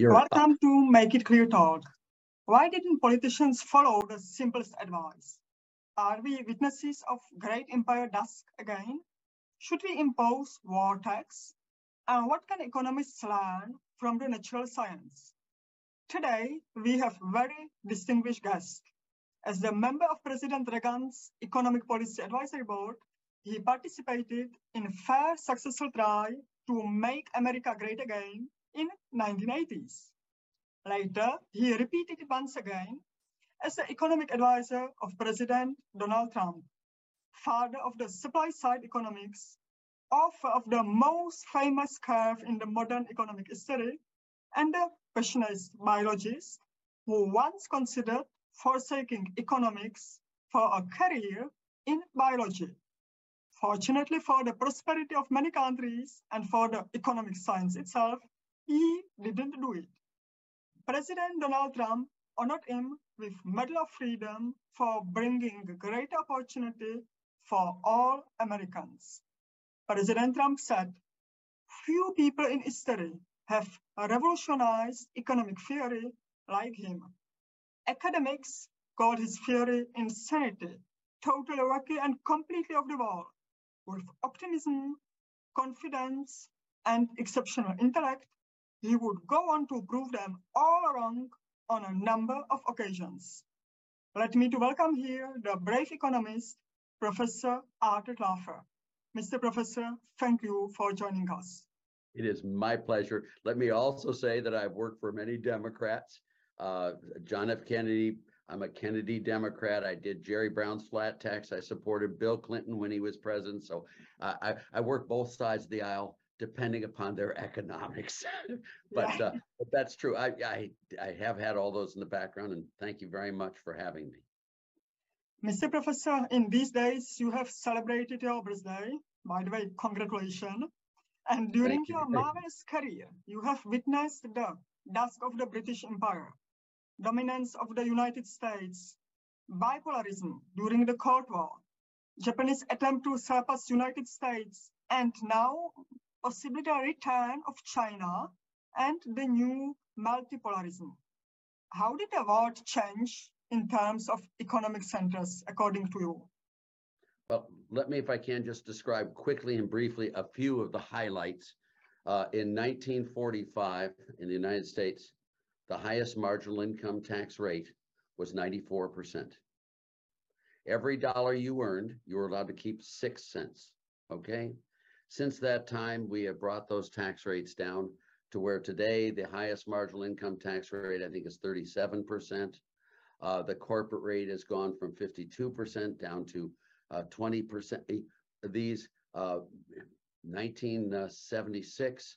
You're Welcome to Make It Clear Talk. Why didn't politicians follow the simplest advice? Are we witnesses of great empire dusk again? Should we impose war tax? And what can economists learn from the natural science? Today, we have very distinguished guests. As the member of President Reagan's Economic Policy Advisory Board, he participated in a fair successful try to make America great again in 1980s. Later, he repeated it once again as the economic advisor of President Donald Trump, father of the supply-side economics, author of the most famous curve in the modern economic history, and a passionate biologist who once considered forsaking economics for a career in biology. Fortunately for the prosperity of many countries and for the economic science itself, he didn't do it. President Donald Trump honored him with Medal of Freedom for bringing great opportunity for all Americans. President Trump said, few people in history have revolutionized economic theory like him. Academics called his theory insanity, totally wacky and completely off the wall. With optimism, confidence, and exceptional intellect, he would go on to prove them all wrong on a number of occasions. Let me to welcome here the brave economist, Professor Arthur Laffer. Mr. Professor, thank you for joining us. It is my pleasure. Let me also say that I've worked for many Democrats. Uh, John F. Kennedy, I'm a Kennedy Democrat. I did Jerry Brown's flat tax. I supported Bill Clinton when he was president. So uh, I, I work both sides of the aisle depending upon their economics. but, uh, but that's true. I, I, I have had all those in the background and thank you very much for having me. Mr. Professor, in these days, you have celebrated your birthday. By the way, congratulations. And during you. your marvelous career, you have witnessed the dusk of the British Empire, dominance of the United States, bipolarism during the Cold War, Japanese attempt to surpass United States, and now possibly the return of China and the new multipolarism. How did the world change in terms of economic centers, according to you? Well, let me, if I can, just describe quickly and briefly a few of the highlights. Uh, in 1945, in the United States, the highest marginal income tax rate was 94%. Every dollar you earned, you were allowed to keep six cents, okay? Since that time, we have brought those tax rates down to where today the highest marginal income tax rate, I think, is 37%. Uh, the corporate rate has gone from 52% down to uh, 20%. These uh, 1976,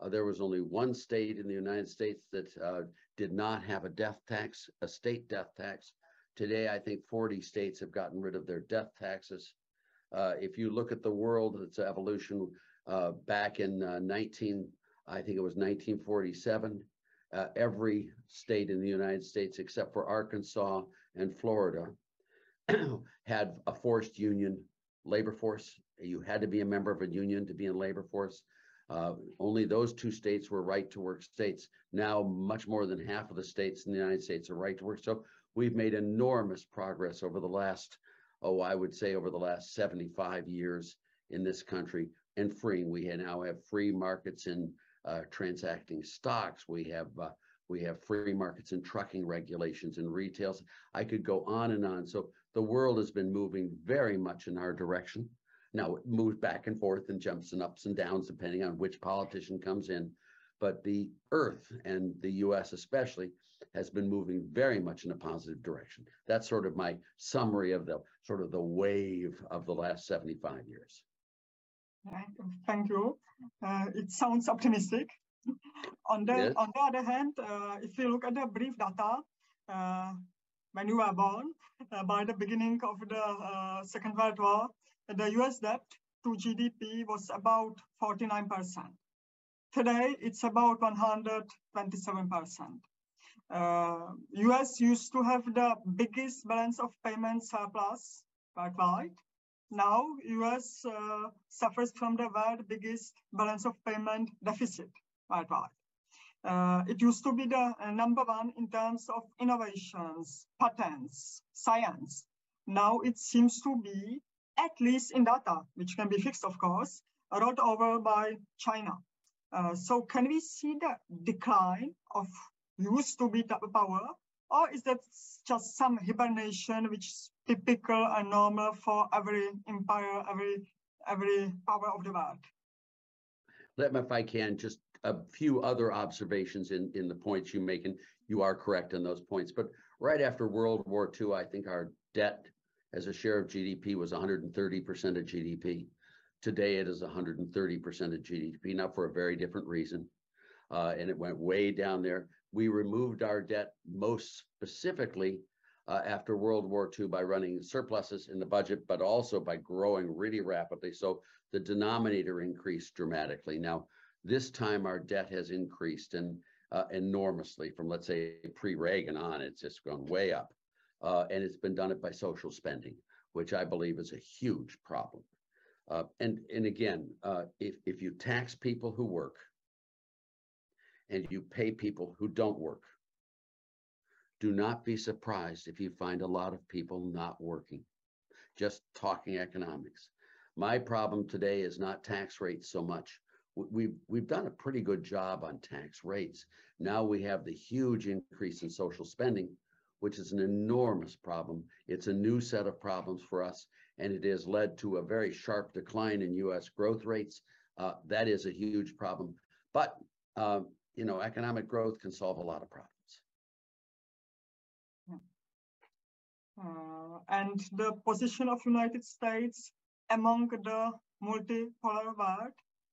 uh, there was only one state in the United States that uh, did not have a death tax, a state death tax. Today, I think 40 states have gotten rid of their death taxes. Uh, if you look at the world, its evolution uh, back in uh, 19, I think it was 1947, uh, every state in the United States except for Arkansas and Florida had a forced union labor force. You had to be a member of a union to be in labor force. Uh, only those two states were right to work states. Now, much more than half of the states in the United States are right to work. So we've made enormous progress over the last oh, I would say over the last 75 years in this country and freeing. We now have free markets in uh, transacting stocks. We have uh, we have free markets in trucking regulations and retails. I could go on and on. So the world has been moving very much in our direction. Now it moves back and forth and jumps and ups and downs depending on which politician comes in. But the earth and the US especially has been moving very much in a positive direction. That's sort of my summary of the sort of the wave of the last 75 years. Thank you. Uh, it sounds optimistic. on the yes. on the other hand, uh, if you look at the brief data, uh, when you were born, uh, by the beginning of the uh, Second World War, the US debt to GDP was about 49%. Today, it's about 127%. Uh, US used to have the biggest balance of payments surplus worldwide. Now, US uh, suffers from the world biggest balance of payment deficit worldwide. Uh, it used to be the uh, number one in terms of innovations, patents, science. Now it seems to be, at least in data, which can be fixed, of course, rolled over by China. Uh, so can we see the decline of used to be the power, or is that just some hibernation which is typical and normal for every empire, every every power of the world? Let me, if I can, just a few other observations in, in the points you make, and you are correct in those points. But right after World War II, I think our debt as a share of GDP was 130% of GDP. Today, it is 130% of GDP, now for a very different reason. Uh, and it went way down there. We removed our debt most specifically uh, after World War II by running surpluses in the budget, but also by growing really rapidly. So the denominator increased dramatically. Now, this time our debt has increased and uh, enormously from let's say pre-Reagan on. It's just gone way up, uh, and it's been done it by social spending, which I believe is a huge problem. Uh, and and again, uh, if if you tax people who work and you pay people who don't work, do not be surprised if you find a lot of people not working. Just talking economics. My problem today is not tax rates so much we've we've done a pretty good job on tax rates. Now we have the huge increase in social spending, which is an enormous problem. It's a new set of problems for us, and it has led to a very sharp decline in U.S. growth rates. Uh, that is a huge problem. But uh, you know, economic growth can solve a lot of problems. Uh, and the position of United States among the multipolar world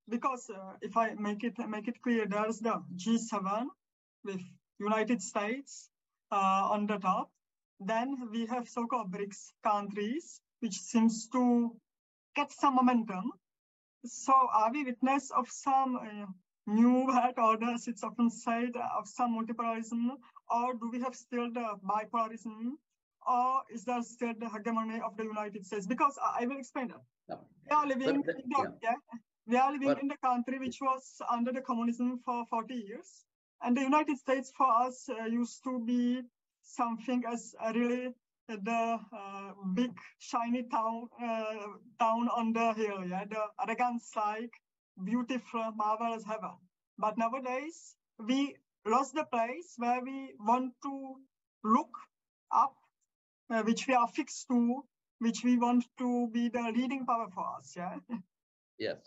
because uh, if I make it make it clear, there's the G7 with United States uh, on the top. Then we have so-called BRICS countries, which seems to get some momentum. So are we witness of some uh, new world orders, it's often said, of some multipolarism, or do we have still the bipolarism, or is there still the hegemony of the United States? Because I, I will explain that. No. We are living in the, yeah. yeah we are living but, in the country which was under the communism for 40 years. And the United States for us uh, used to be something as really the uh, big shiny town uh, town on the hill, yeah, the Reagan-like beautiful, marvelous heaven. But nowadays we lost the place where we want to look up, uh, which we are fixed to, which we want to be the leading power for us. Yeah. Yes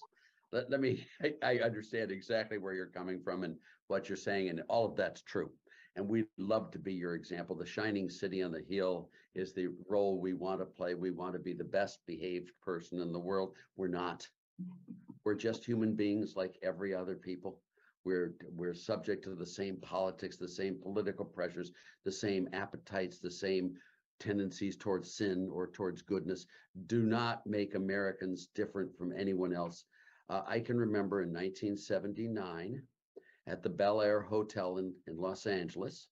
let, let me, I, I understand exactly where you're coming from and what you're saying, and all of that's true. And we'd love to be your example. The shining city on the hill is the role we want to play. We want to be the best behaved person in the world. We're not. We're just human beings like every other people. We're we're subject to the same politics, the same political pressures, the same appetites, the same tendencies towards sin or towards goodness. Do not make Americans different from anyone else. Uh, I can remember in 1979 at the Bel Air Hotel in, in Los Angeles,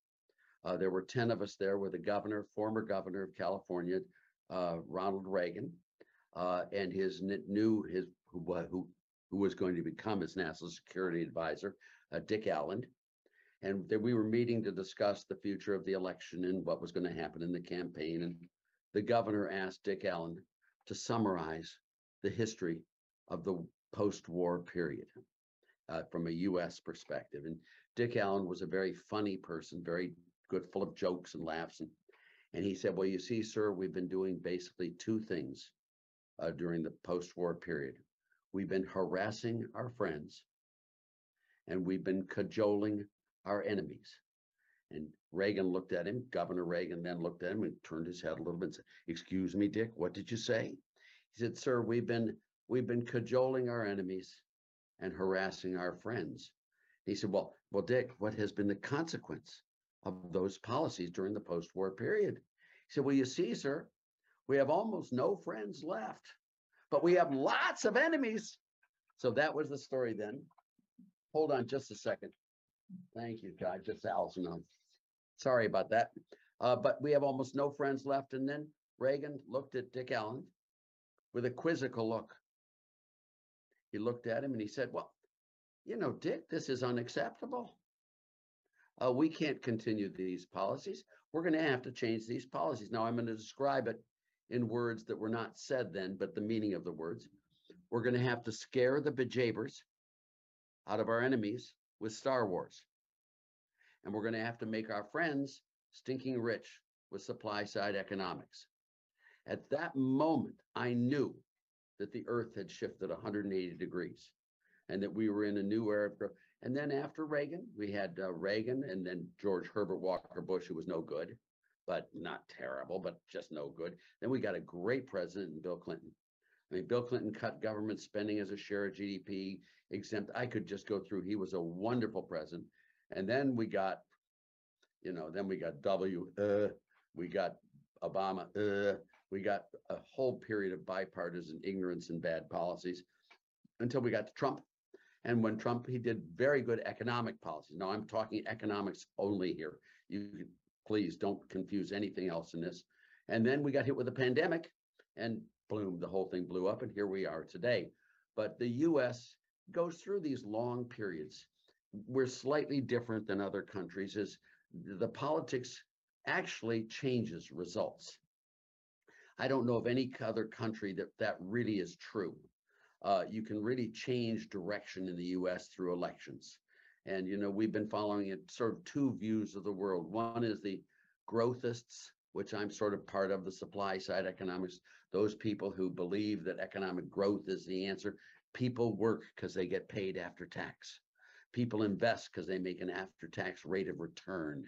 uh, there were 10 of us there with the governor, former governor of California, uh, Ronald Reagan, uh, and his new, his who, who, who was going to become his national security advisor, uh, Dick Allen. And that we were meeting to discuss the future of the election and what was going to happen in the campaign. And the governor asked Dick Allen to summarize the history of the post-war period uh, from a U.S. perspective. And Dick Allen was a very funny person, very good, full of jokes and laughs. And, and he said, well, you see, sir, we've been doing basically two things uh, during the post-war period. We've been harassing our friends and we've been cajoling our enemies. And Reagan looked at him, Governor Reagan then looked at him and turned his head a little bit and said, excuse me, Dick, what did you say? He said, sir, we've been We've been cajoling our enemies and harassing our friends. He said, Well, well, Dick, what has been the consequence of those policies during the post-war period? He said, Well, you see, sir, we have almost no friends left, but we have lots of enemies. So that was the story then. Hold on just a second. Thank you, God. Just Allison. I'm sorry about that. Uh, but we have almost no friends left. And then Reagan looked at Dick Allen with a quizzical look. He looked at him and he said, Well, you know, Dick, this is unacceptable. uh, we can't continue these policies. We're going to have to change these policies. Now, I'm going to describe it in words that were not said then, but the meaning of the words. We're going to have to scare the bejabers out of our enemies with Star Wars. And we're going to have to make our friends stinking rich with supply side economics. At that moment, I knew that the earth had shifted 180 degrees and that we were in a new era of. And then after Reagan, we had uh, Reagan and then George Herbert Walker Bush, who was no good, but not terrible, but just no good. Then we got a great president in Bill Clinton. I mean, Bill Clinton cut government spending as a share of GDP, exempt. I could just go through. He was a wonderful president. And then we got, you know, then we got W, uh, we got Obama, uh, we got a whole period of bipartisan ignorance and bad policies until we got to Trump. And when Trump, he did very good economic policies. Now I'm talking economics only here. You please don't confuse anything else in this. And then we got hit with a pandemic and boom, the whole thing blew up and here we are today. But the US goes through these long periods. We're slightly different than other countries is the politics actually changes results. I don't know of any other country that that really is true. Uh, you can really change direction in the US through elections. And, you know, we've been following it sort of two views of the world. One is the growthists, which I'm sort of part of the supply side economics, those people who believe that economic growth is the answer. People work because they get paid after tax. People invest because they make an after tax rate of return.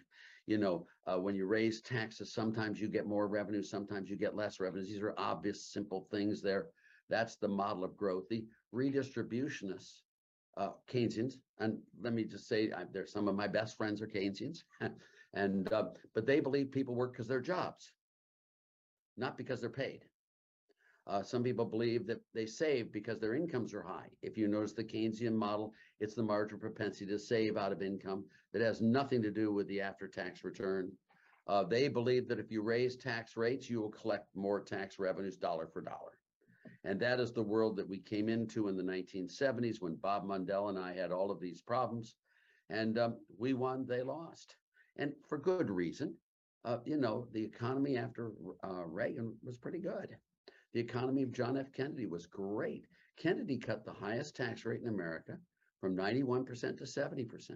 You know, uh, when you raise taxes, sometimes you get more revenue, sometimes you get less revenues. These are obvious, simple things there. That's the model of growth. The redistributionists, uh, Keynesians, and let me just say, I, there's some of my best friends are Keynesians, and uh, but they believe people work because they're jobs, not because they're paid. Uh, some people believe that they save because their incomes are high. If you notice the Keynesian model, it's the marginal propensity to save out of income that has nothing to do with the after-tax return. Uh, they believe that if you raise tax rates, you will collect more tax revenues dollar for dollar. And that is the world that we came into in the 1970s when Bob Mundell and I had all of these problems. And um, we won, they lost. And for good reason. Uh, you know, the economy after uh, Reagan was pretty good. The economy of John F. Kennedy was great. Kennedy cut the highest tax rate in America from 91% to 70%.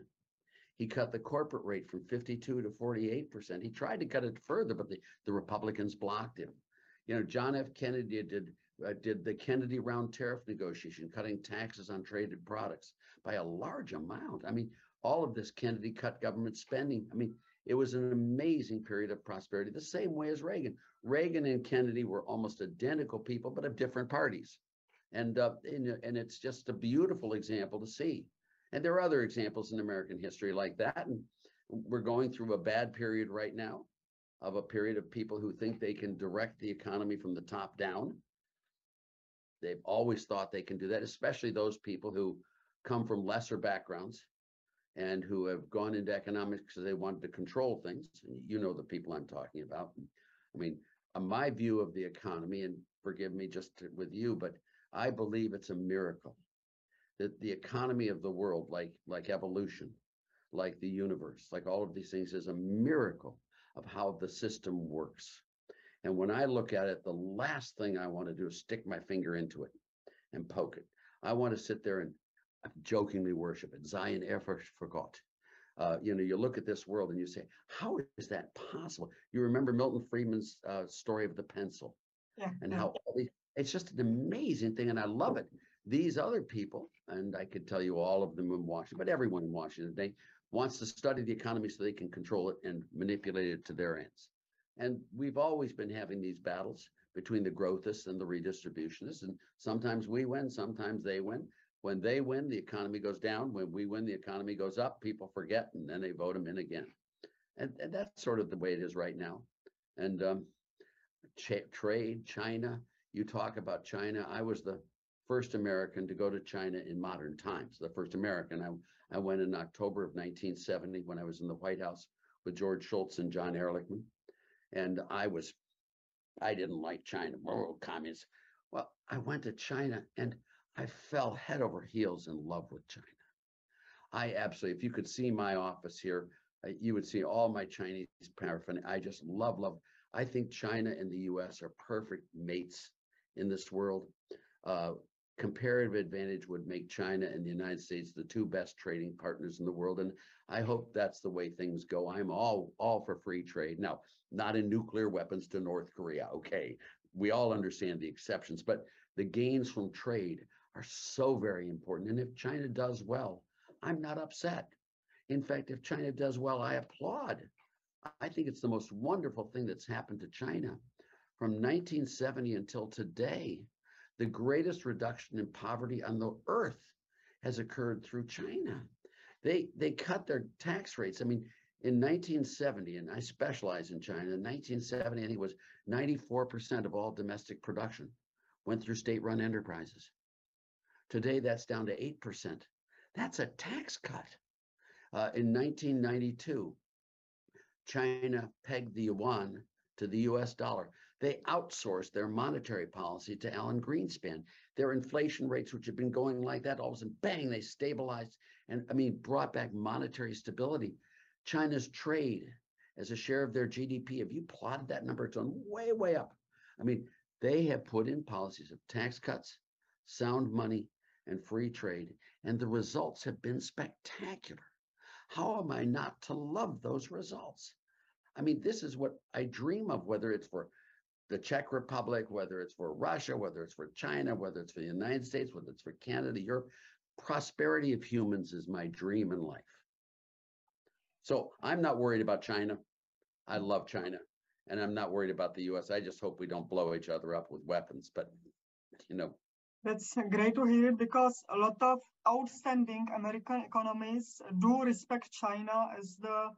He cut the corporate rate from 52 to 48%. He tried to cut it further, but the, the Republicans blocked him. You know, John F. Kennedy did uh, did the Kennedy round tariff negotiation, cutting taxes on traded products by a large amount. I mean, all of this Kennedy cut government spending. I mean, it was an amazing period of prosperity, the same way as Reagan. Reagan and Kennedy were almost identical people, but of different parties. And, uh, and, and it's just a beautiful example to see. And there are other examples in American history like that. And we're going through a bad period right now of a period of people who think they can direct the economy from the top down. They've always thought they can do that, especially those people who come from lesser backgrounds and who have gone into economics because they wanted to control things. And you know the people I'm talking about. I mean, uh, my view of the economy, and forgive me just to, with you, but I believe it's a miracle that the economy of the world, like like evolution, like the universe, like all of these things, is a miracle of how the system works. And when I look at it, the last thing I want to do is stick my finger into it and poke it. I want to sit there and jokingly worship it. Zion ever forgot. Uh, you know, you look at this world and you say, how is that possible? You remember Milton Friedman's uh, story of the pencil Yeah. and how all these, it's just an amazing thing. And I love it. These other people, and I could tell you all of them in Washington, but everyone in Washington today wants to study the economy so they can control it and manipulate it to their ends. And we've always been having these battles between the growthists and the redistributionists. And sometimes we win, sometimes they win. When they win, the economy goes down. When we win, the economy goes up. People forget, and then they vote them in again. And, and that's sort of the way it is right now. And um, trade, China. You talk about China. I was the first American to go to China in modern times. The first American. I, I went in October of 1970 when I was in the White House with George Shultz and John Ehrlichman. And I was, I didn't like China, oh, communists. Well, I went to China and I fell head over heels in love with China. I absolutely, if you could see my office here, uh, you would see all my Chinese paraphernalia. I just love, love. I think China and the U.S. are perfect mates in this world. Uh, comparative advantage would make China and the United States the two best trading partners in the world, and I hope that's the way things go. I'm all all for free trade. Now, not in nuclear weapons to North Korea. Okay, we all understand the exceptions, but the gains from trade are so very important. And if China does well, I'm not upset. In fact, if China does well, I applaud. I think it's the most wonderful thing that's happened to China. From 1970 until today, the greatest reduction in poverty on the earth has occurred through China. They they cut their tax rates. I mean, in 1970, and I specialize in China, in 1970, I think it was 94% of all domestic production went through state-run enterprises. Today, that's down to 8%. That's a tax cut. Uh, in 1992, China pegged the yuan to the US dollar. They outsourced their monetary policy to Alan Greenspan. Their inflation rates, which had been going like that, all of a sudden, bang, they stabilized and I mean, brought back monetary stability. China's trade as a share of their GDP, if you plotted that number, it's on way, way up. I mean, they have put in policies of tax cuts, sound money, and free trade, and the results have been spectacular. How am I not to love those results? I mean, this is what I dream of, whether it's for the Czech Republic, whether it's for Russia, whether it's for China, whether it's for the United States, whether it's for Canada, Europe. Prosperity of humans is my dream in life. So I'm not worried about China. I love China. And I'm not worried about the US. I just hope we don't blow each other up with weapons. But, you know. That's great to hear because a lot of outstanding American economies do respect China as the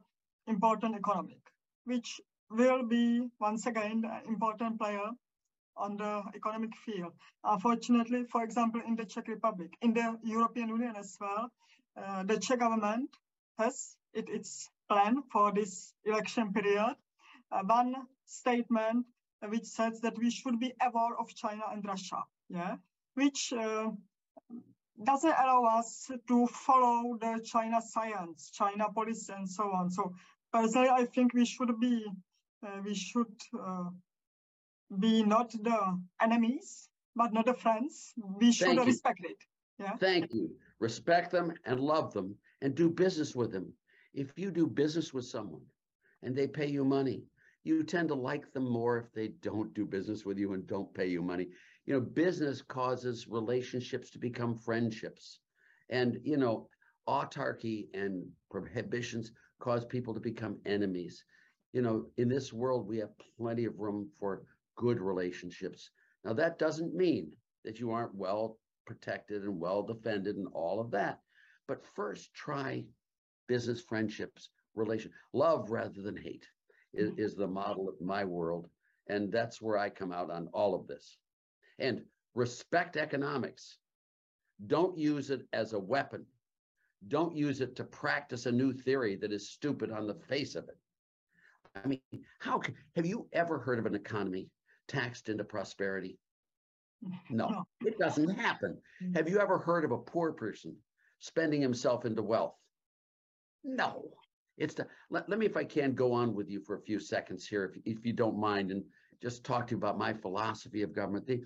important economic, which will be once again an important player on the economic field. Unfortunately, for example, in the Czech Republic, in the European Union as well, uh, the Czech government has it, its plan for this election period. Uh, one statement which says that we should be aware of China and Russia, yeah, which uh, doesn't allow us to follow the China science, China policy, and so on. So personally, I think we should be uh, we should uh, be not the enemies, but not the friends. We should Thank respect you. it. Yeah. Thank you. Respect them and love them and do business with them. If you do business with someone and they pay you money, you tend to like them more if they don't do business with you and don't pay you money. You know, business causes relationships to become friendships. And, you know, autarky and prohibitions cause people to become enemies. You know, in this world, we have plenty of room for good relationships. Now, that doesn't mean that you aren't well protected and well defended and all of that. But first, try business friendships, relation, love rather than hate is, Mhm. is the model of my world. And that's where I come out on all of this. And respect economics. Don't use it as a weapon. Don't use it to practice a new theory that is stupid on the face of it. I mean, how can, have you ever heard of an economy taxed into prosperity? No, it doesn't happen. Mm. Have you ever heard of a poor person spending himself into wealth? No. It's the, let, let me, if I can, go on with you for a few seconds here, if, if you don't mind, and just talk to you about my philosophy of government. The,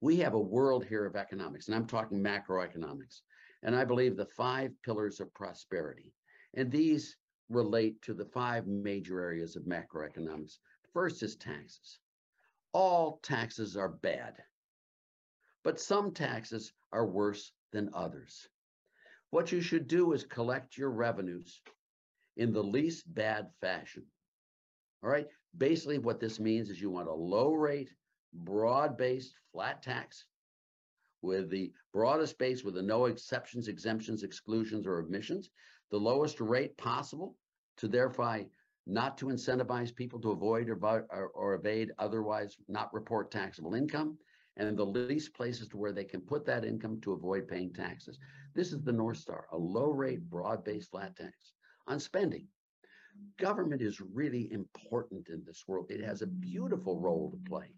we have a world here of economics, and I'm talking macroeconomics. And I believe the five pillars of prosperity. And these relate to the five major areas of macroeconomics. First is taxes. All taxes are bad, but some taxes are worse than others. What you should do is collect your revenues in the least bad fashion. All right. Basically, what this means is you want a low rate, broad based, flat tax with the broadest base with the no exceptions, exemptions, exclusions, or omissions, the lowest rate possible to thereby not to incentivize people to avoid or, or, or evade otherwise not report taxable income, and the least places to where they can put that income to avoid paying taxes. This is the North Star, a low rate, broad based flat tax on spending. Government is really important in this world. It has a beautiful role to play.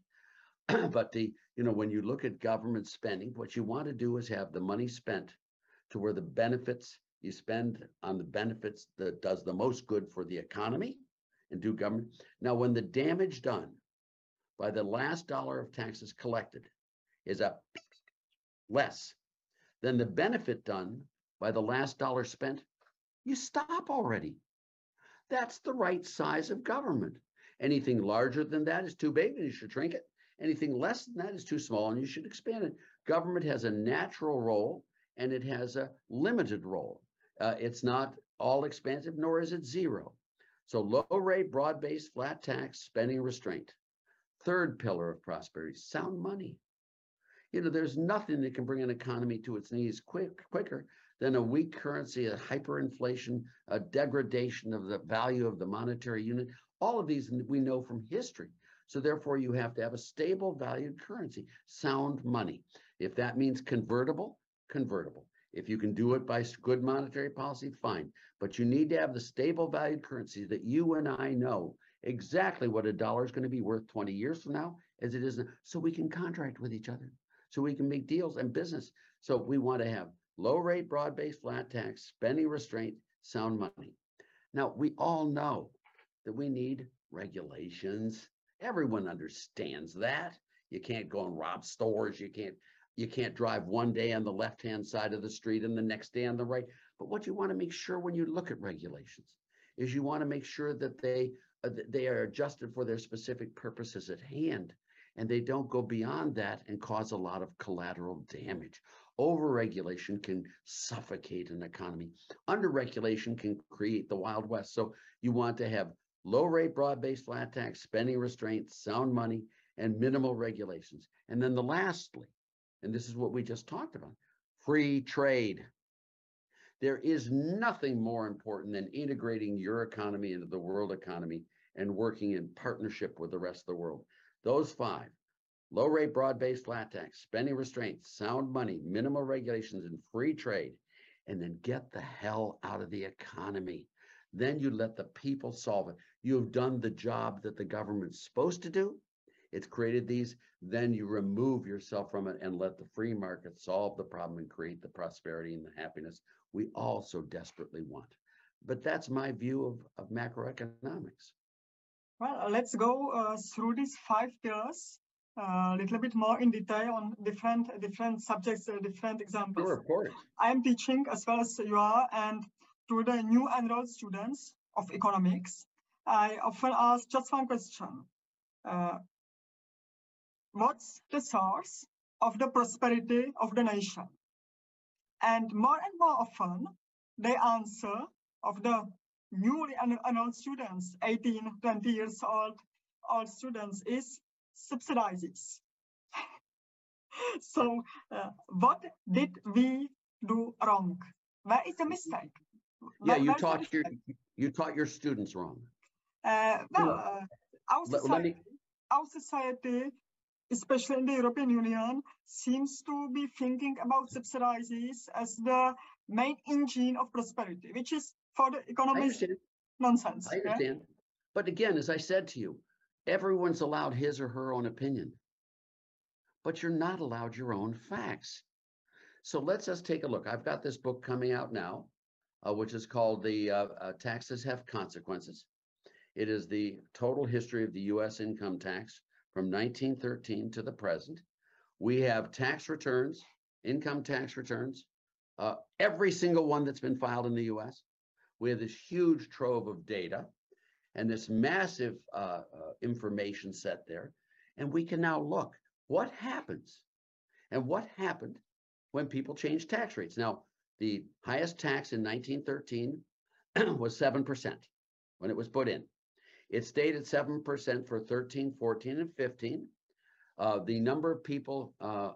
but the, you know, when you look at government spending, what you want to do is have the money spent to where the benefits You spend on the benefits that does the most good for the economy and do government. Now, when the damage done by the last dollar of taxes collected is a less than the benefit done by the last dollar spent, you stop already. That's the right size of government. Anything larger than that is too big and you should shrink it. Anything less than that is too small and you should expand it. Government has a natural role and it has a limited role. Uh, it's not all expansive, nor is it zero. So low rate, broad-based, flat tax, spending restraint. Third pillar of prosperity, sound money. You know, there's nothing that can bring an economy to its knees quick, quicker than a weak currency, a hyperinflation, a degradation of the value of the monetary unit. All of these we know from history. So therefore, you have to have a stable valued currency, sound money. If that means convertible, convertible. If you can do it by good monetary policy, fine. But you need to have the stable valued currency that you and I know exactly what a dollar is going to be worth 20 years from now as it is now, so we can contract with each other, so we can make deals and business. So we want to have low rate, broad based flat tax, spending restraint, sound money. Now, we all know that we need regulations. Everyone understands that. You can't go and rob stores. You can't you can't drive one day on the left hand side of the street and the next day on the right. But what you want to make sure when you look at regulations is you want to make sure that they Uh, they are adjusted for their specific purposes at hand and they don't go beyond that and cause a lot of collateral damage. Overregulation can suffocate an economy. Underregulation can create the Wild West. So you want to have low rate, broad based flat tax, spending restraints, sound money, and minimal regulations. And then the lastly, and this is what we just talked about free trade. There is nothing more important than integrating your economy into the world economy and working in partnership with the rest of the world. Those five low rate, broad based flat tax, spending restraints, sound money, minimal regulations, and free trade, and then get the hell out of the economy. Then you let the people solve it. You have done the job that the government's supposed to do. It's created these. Then you remove yourself from it and let the free market solve the problem and create the prosperity and the happiness we all so desperately want. But that's my view of, of macroeconomics. Well, let's go uh, through these five pillars a uh, little bit more in detail on different different subjects, uh, different examples. Sure, of course. I am teaching as well as you are, and to the new enrolled students of economics, I often ask just one question. Uh, what's the source of the prosperity of the nation? And more and more often, they answer of the newly enrolled students, 18, 20 years old, old students, is subsidizes. so uh, what did we do wrong? Where is the mistake? Yeah, you taught your you taught your students wrong. Uh, well, uh, our society, our society, especially in the European Union, seems to be thinking about subsidies as the main engine of prosperity, which is for the economy nonsense. I understand. Yeah? But again, as I said to you, everyone's allowed his or her own opinion, but you're not allowed your own facts. So let's just take a look. I've got this book coming out now, uh, which is called The uh, uh, Taxes Have Consequences. It is the total history of the US income tax from 1913 to the present. We have tax returns, income tax returns, uh, every single one that's been filed in the US. We have this huge trove of data and this massive uh, uh, information set there. And we can now look what happens and what happened when people change tax rates. Now, the highest tax in 1913 was 7% when it was put in. It stayed at 7% for 13, 14, and 15. Uh, the number of people uh,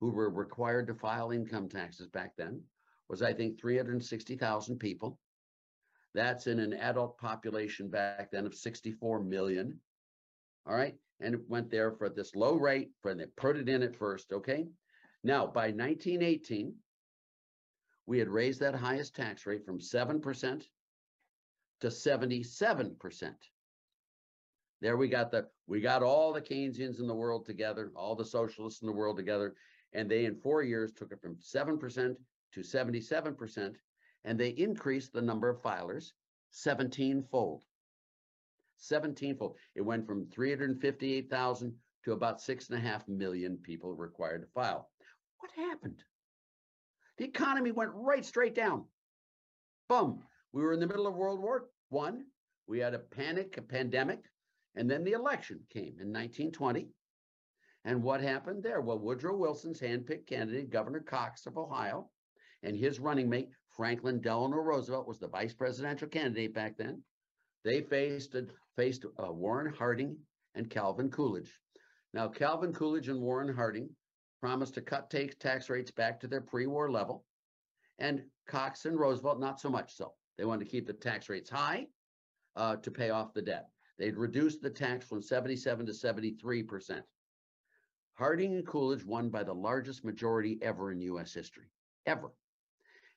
who were required to file income taxes back then was, I think, 360,000 people. That's in an adult population back then of 64 million. All right. And it went there for this low rate when they put it in at first. Okay. Now, by 1918, we had raised that highest tax rate from 7% to 77%. There we got the we got all the Keynesians in the world together, all the socialists in the world together, and they in four years took it from 7% to 77%. and they increased the number of filers 17 fold. 17 fold. It went from 358,000 to about six and a half million people required to file. What happened? The economy went right straight down. Boom. We were in the middle of World War One. We had a panic, a pandemic, and then the election came in 1920. And what happened there? Well, Woodrow Wilson's handpicked candidate, Governor Cox of Ohio, and his running mate, Franklin Delano Roosevelt, was the vice presidential candidate back then. They faced faced uh, Warren Harding and Calvin Coolidge. Now, Calvin Coolidge and Warren Harding promised to cut take, tax rates back to their pre-war level, and Cox and Roosevelt not so much so. They wanted to keep the tax rates high uh, to pay off the debt. They'd reduced the tax from 77 to 73 percent. Harding and Coolidge won by the largest majority ever in U.S. history, ever.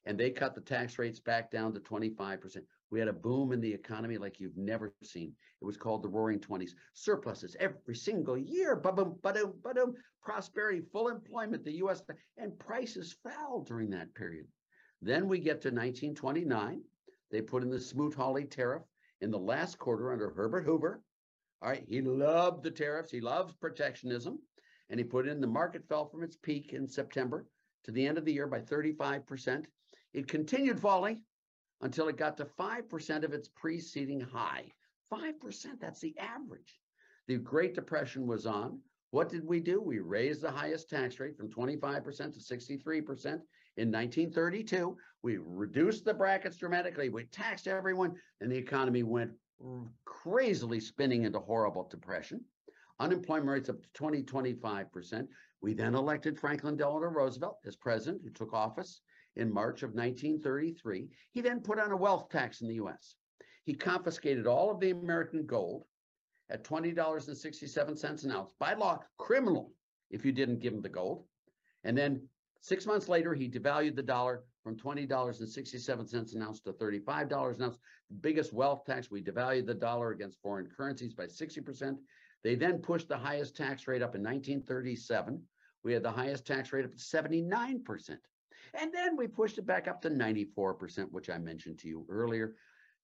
And they cut the tax rates back down to 25%. We had a boom in the economy like you've never seen. It was called the Roaring Twenties. Surpluses every single year. Ba-boom, ba-doom, ba-doom. Prosperity, full employment, the U.S. and prices fell during that period. Then we get to 1929. They put in the Smoot-Hawley tariff in the last quarter under Herbert Hoover. All right, he loved the tariffs. He loves protectionism and he put in the market fell from its peak in September to the end of the year by 35%. It continued falling until it got to 5% of its preceding high. 5%, that's the average. The Great Depression was on. What did we do? We raised the highest tax rate from 25% to 63% in 1932. We reduced the brackets dramatically. We taxed everyone, and the economy went crazily spinning into horrible depression unemployment rates up to 20, 25%. We then elected Franklin Delano Roosevelt as president, who took office in March of 1933. He then put on a wealth tax in the US. He confiscated all of the American gold at $20.67 an ounce by law, criminal if you didn't give him the gold. And then six months later, he devalued the dollar from $20.67 an ounce to $35 an ounce. Biggest wealth tax. We devalued the dollar against foreign currencies by 60%. They then pushed the highest tax rate up in 1937. We had the highest tax rate up to 79%. And then we pushed it back up to 94%, which I mentioned to you earlier.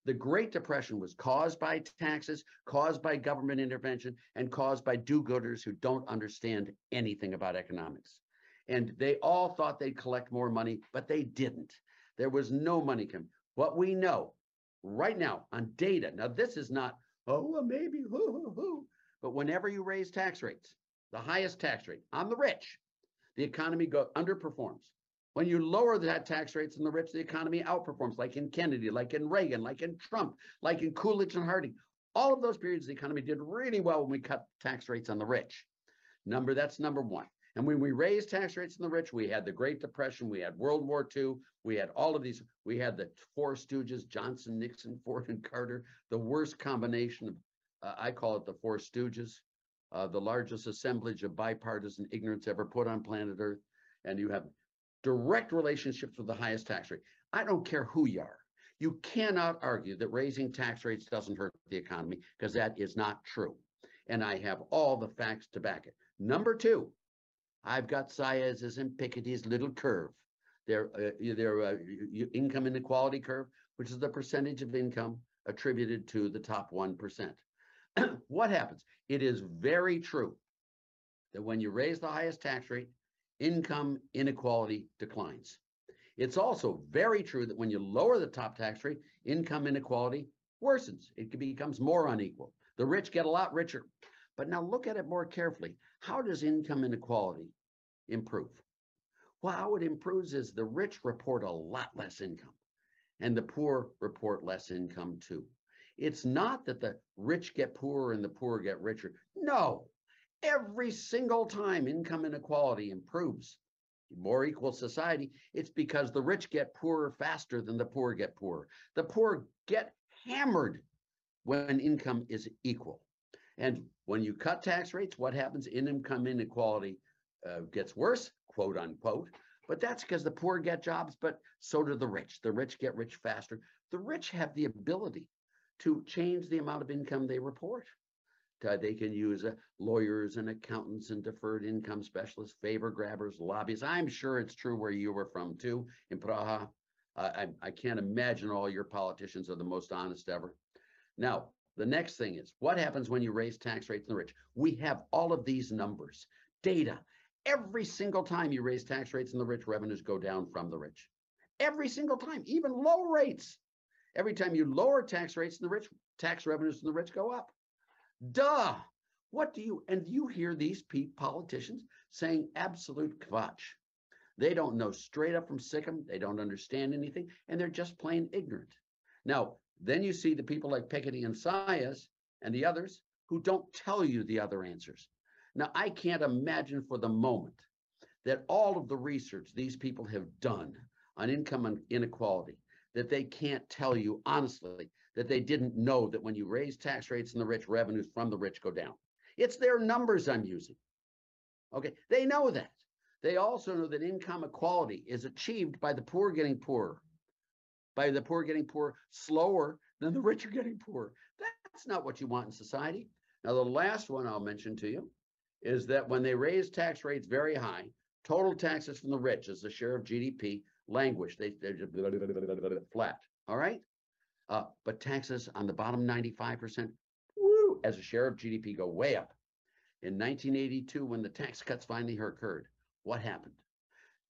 The Great Depression was caused by taxes, caused by government intervention, and caused by do gooders who don't understand anything about economics. And they all thought they'd collect more money, but they didn't. There was no money coming. What we know right now on data, now this is not, oh, well, maybe, hoo, hoo, hoo. But whenever you raise tax rates, the highest tax rate on the rich, the economy go underperforms. When you lower that tax rates on the rich, the economy outperforms, like in Kennedy, like in Reagan, like in Trump, like in Coolidge and Harding. All of those periods, the economy did really well when we cut tax rates on the rich. Number that's number one. And when we raised tax rates on the rich, we had the Great Depression, we had World War II, we had all of these. We had the four stooges: Johnson, Nixon, Ford, and Carter. The worst combination of uh, I call it the Four Stooges, uh, the largest assemblage of bipartisan ignorance ever put on planet Earth. And you have direct relationships with the highest tax rate. I don't care who you are. You cannot argue that raising tax rates doesn't hurt the economy because that is not true. And I have all the facts to back it. Number two, I've got Saez's and Piketty's little curve, their, uh, their uh, income inequality curve, which is the percentage of income attributed to the top 1%. what happens? It is very true that when you raise the highest tax rate, income inequality declines. It's also very true that when you lower the top tax rate, income inequality worsens. It becomes more unequal. The rich get a lot richer. But now look at it more carefully. How does income inequality improve? Well, how it improves is the rich report a lot less income and the poor report less income too. It's not that the rich get poorer and the poor get richer. No, every single time income inequality improves, more equal society, it's because the rich get poorer faster than the poor get poorer. The poor get hammered when income is equal. And when you cut tax rates, what happens? Income inequality uh, gets worse, quote unquote. But that's because the poor get jobs, but so do the rich. The rich get rich faster. The rich have the ability to change the amount of income they report. Uh, they can use uh, lawyers and accountants and deferred income specialists, favor grabbers, lobbyists. I'm sure it's true where you were from too, in Praha. I, I, I can't imagine all your politicians are the most honest ever. Now, the next thing is what happens when you raise tax rates in the rich? We have all of these numbers, data. Every single time you raise tax rates in the rich, revenues go down from the rich. Every single time, even low rates. Every time you lower tax rates in the rich, tax revenues in the rich go up. Duh. What do you, and you hear these politicians saying absolute kvatch. They don't know straight up from Sikkim. They don't understand anything, and they're just plain ignorant. Now, then you see the people like Piketty and Saez and the others who don't tell you the other answers. Now, I can't imagine for the moment that all of the research these people have done on income inequality, that they can't tell you honestly that they didn't know that when you raise tax rates in the rich, revenues from the rich go down. It's their numbers I'm using. Okay, they know that. They also know that income equality is achieved by the poor getting poorer, by the poor getting poor slower than the rich are getting poor. That's not what you want in society. Now, the last one I'll mention to you is that when they raise tax rates very high, total taxes from the rich as a share of GDP languish. They, they're just flat. All right. Uh, but taxes on the bottom 95%, woo, as a share of GDP go way up. In 1982, when the tax cuts finally occurred, what happened?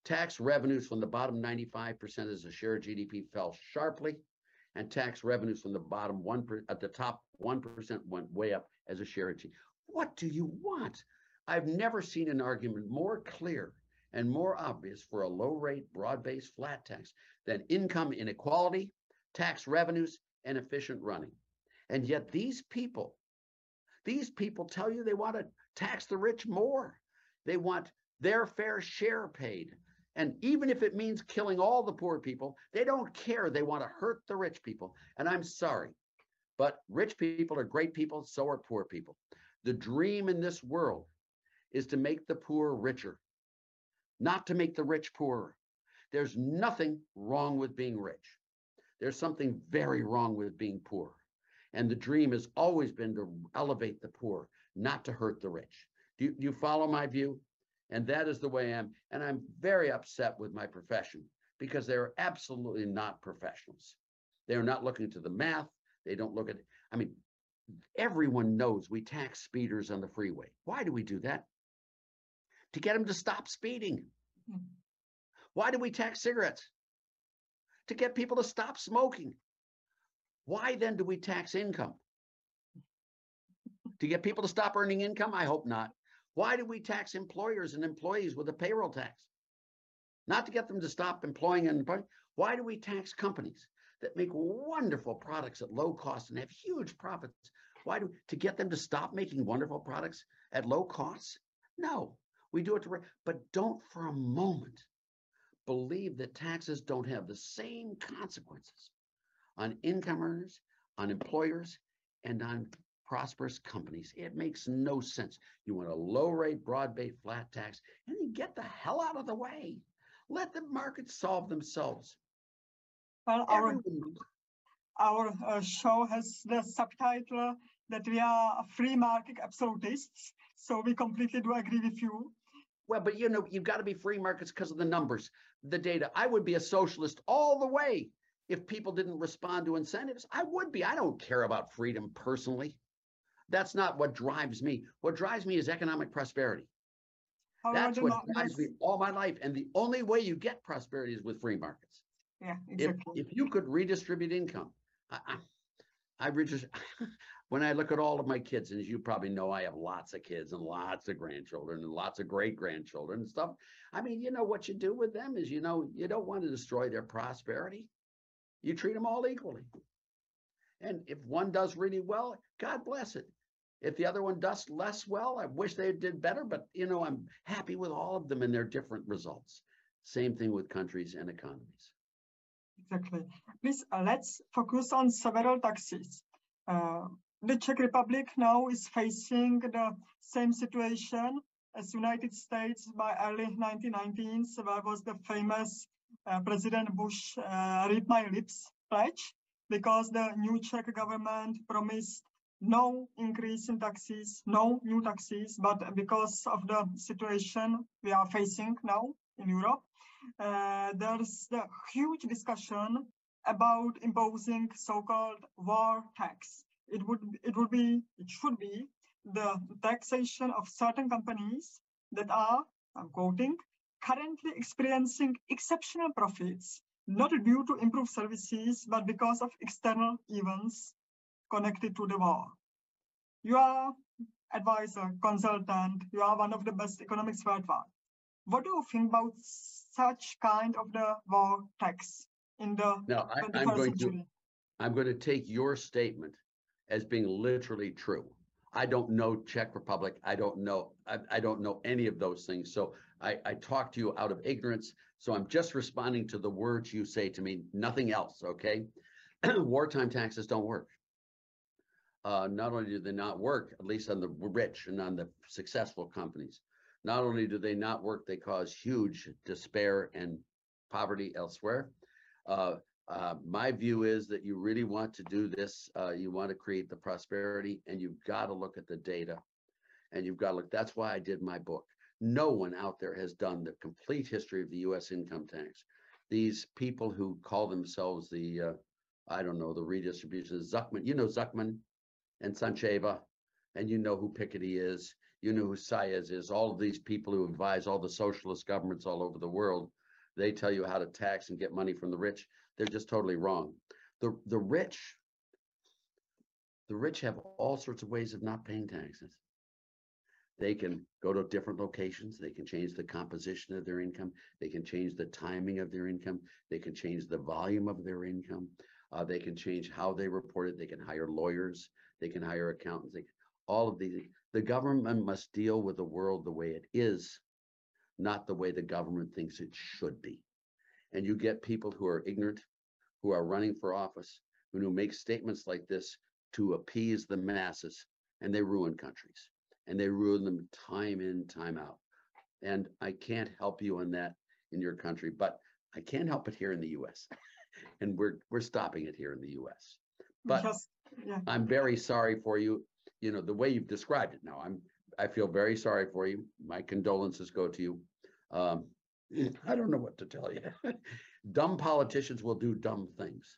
Tax revenues from the bottom 95% as a share of GDP fell sharply, and tax revenues from the bottom one at the top 1% went way up as a share of GDP. What do you want? I've never seen an argument more clear and more obvious for a low rate, broad based flat tax than income inequality, tax revenues, and efficient running. And yet, these people, these people tell you they want to tax the rich more. They want their fair share paid. And even if it means killing all the poor people, they don't care. They want to hurt the rich people. And I'm sorry, but rich people are great people, so are poor people. The dream in this world is to make the poor richer, not to make the rich poorer. There's nothing wrong with being rich. There's something very wrong with being poor. And the dream has always been to elevate the poor, not to hurt the rich. Do you, do you follow my view? And that is the way I am. And I'm very upset with my profession because they're absolutely not professionals. They're not looking to the math. They don't look at, I mean, everyone knows we tax speeders on the freeway. Why do we do that? To get them to stop speeding. Hmm. Why do we tax cigarettes? To get people to stop smoking. Why then do we tax income? To get people to stop earning income? I hope not. Why do we tax employers and employees with a payroll tax? Not to get them to stop employing and employing. Why do we tax companies that make wonderful products at low cost and have huge profits? Why do to get them to stop making wonderful products at low costs? No, we do it to but don't for a moment believe that taxes don't have the same consequences on income earners, on employers, and on prosperous companies. It makes no sense. You want a low rate, broad based flat tax, and then get the hell out of the way. Let the markets solve themselves. Well, our, our uh, show has the subtitle that we are free market absolutists. So we completely do agree with you. Well, but you know, you've got to be free markets because of the numbers, the data. I would be a socialist all the way if people didn't respond to incentives. I would be. I don't care about freedom personally. That's not what drives me. What drives me is economic prosperity. That's what drives me all my life. And the only way you get prosperity is with free markets. Yeah, exactly. If, if you could redistribute income, I, I, I redistribute, when I look at all of my kids, and as you probably know, I have lots of kids and lots of grandchildren and lots of great grandchildren and stuff. I mean, you know, what you do with them is, you know, you don't want to destroy their prosperity. You treat them all equally. And if one does really well, God bless it. If the other one does less well, I wish they did better, but you know, I'm happy with all of them and their different results. Same thing with countries and economies. Exactly. Please, uh, let's focus on several taxes. Uh, the Czech Republic now is facing the same situation as United States by early 1990s, where was the famous uh, President Bush uh, read my lips pledge, because the new Czech government promised no increase in taxes, no new taxes, but because of the situation we are facing now in Europe, uh, there's the huge discussion about imposing so-called war tax. It would it would be it should be the taxation of certain companies that are, I'm quoting, currently experiencing exceptional profits, not due to improved services, but because of external events connected to the war. You are advisor, consultant, you are one of the best economics worldwide. What do you think about such kind of the war tax in the Now, I, I'm 21st going to. I'm going to take your statement as being literally true. I don't know Czech Republic. I don't know, I, I don't know any of those things. So I, I talk to you out of ignorance. So I'm just responding to the words you say to me, nothing else, okay? Wartime taxes don't work. Uh, not only do they not work, at least on the rich and on the successful companies, not only do they not work, they cause huge despair and poverty elsewhere. Uh, uh, my view is that you really want to do this, uh, you want to create the prosperity and you've got to look at the data. And you've got to look, that's why I did my book. No one out there has done the complete history of the US income tax. These people who call themselves the, uh, I don't know, the redistribution, Zucman, you know Zucman and Stantcheva, and you know who Piketty is, you know who Saez is, all of these people who advise all the socialist governments all over the world, they tell you how to tax and get money from the rich. They're just totally wrong. The, the rich, the rich have all sorts of ways of not paying taxes. They can go to different locations. They can change the composition of their income. They can change the timing of their income. They can change the volume of their income. Uh, they can change how they report it. They can hire lawyers. They can hire accountants. They, all of these. The government must deal with the world the way it is, not the way the government thinks it should be. And you get people who are ignorant, who are running for office, and who make statements like this to appease the masses, and they ruin countries. And they ruin them time in, time out. And I can't help you on that in your country, but I can help it here in the US. and we're we're stopping it here in the US. But Just, yeah, I'm very sorry for you. You know, the way you've described it now, I'm, I feel very sorry for you. My condolences go to you. Um, I don't know what to tell you. dumb politicians will do dumb things.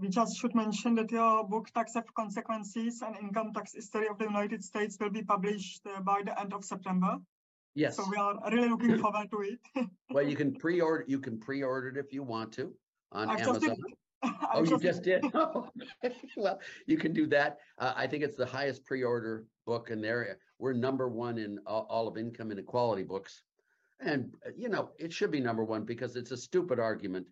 we just should mention that your book Taxes Have Consequences and Income Tax History of the United States will be published uh, by the end of September. Yes. So we are really looking forward to it. Well, you can pre-order, you can pre-order it if you want to on I've just Amazon. did- Oh, you just- just did? Oh, Well, you can do that. Uh, I think it's the highest pre-order book in the area. We're number one in all, all of income inequality books. And, uh, you know, it should be number one because it's a stupid argument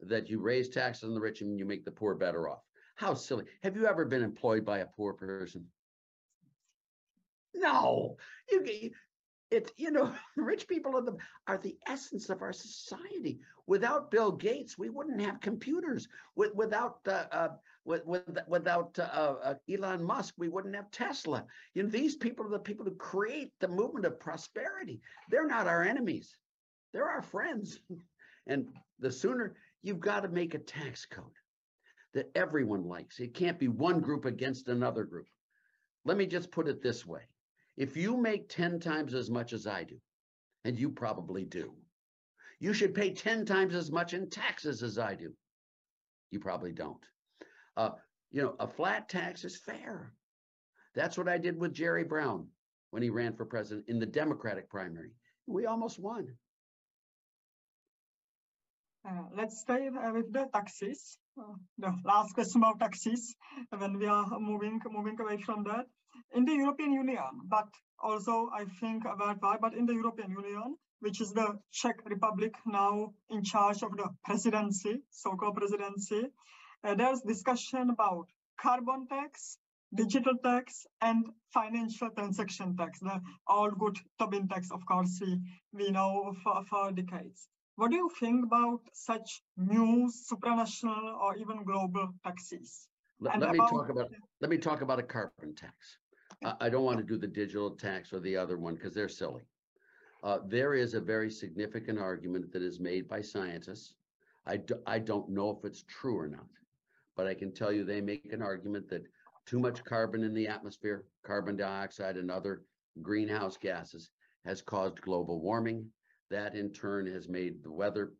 that you raise taxes on the rich and you make the poor better off. How silly. Have you ever been employed by a poor person? No, you, g- it, you know, rich people are the, are the essence of our society. Without Bill Gates, we wouldn't have computers. With, without, uh, uh, with, with, without uh, uh, Elon Musk, we wouldn't have Tesla. You know, these people are the people who create the movement of prosperity. They're not our enemies. They're our friends. And the sooner you've got to make a tax code that everyone likes. It can't be one group against another group. Let me just put it this way. If you make 10 times as much as I do, and you probably do, you should pay 10 times as much in taxes as I do. You probably don't. Uh, you know, a flat tax is fair. That's what I did with Jerry Brown when he ran for president in the Democratic primary. We almost won. Uh, let's stay with the taxes. Uh, the last question about taxes when we are moving moving away from that. In the European Union, but also I think worldwide, but in the European Union, which is the Czech Republic now in charge of the presidency, so-called presidency, uh, there's discussion about carbon tax, digital tax, and financial transaction tax. The all good Tobin tax, of course, we, we know for, for decades. What do you think about such new supranational or even global taxes? Let, let me about- talk about, let me talk about a carbon tax. I, don't want to do the digital tax or the other one because they're silly. Uh, there is a very significant argument that is made by scientists. I, do, I don't know if it's true or not, but I can tell you they make an argument that too much carbon in the atmosphere, carbon dioxide and other greenhouse gases has caused global warming, That in turn has made the weather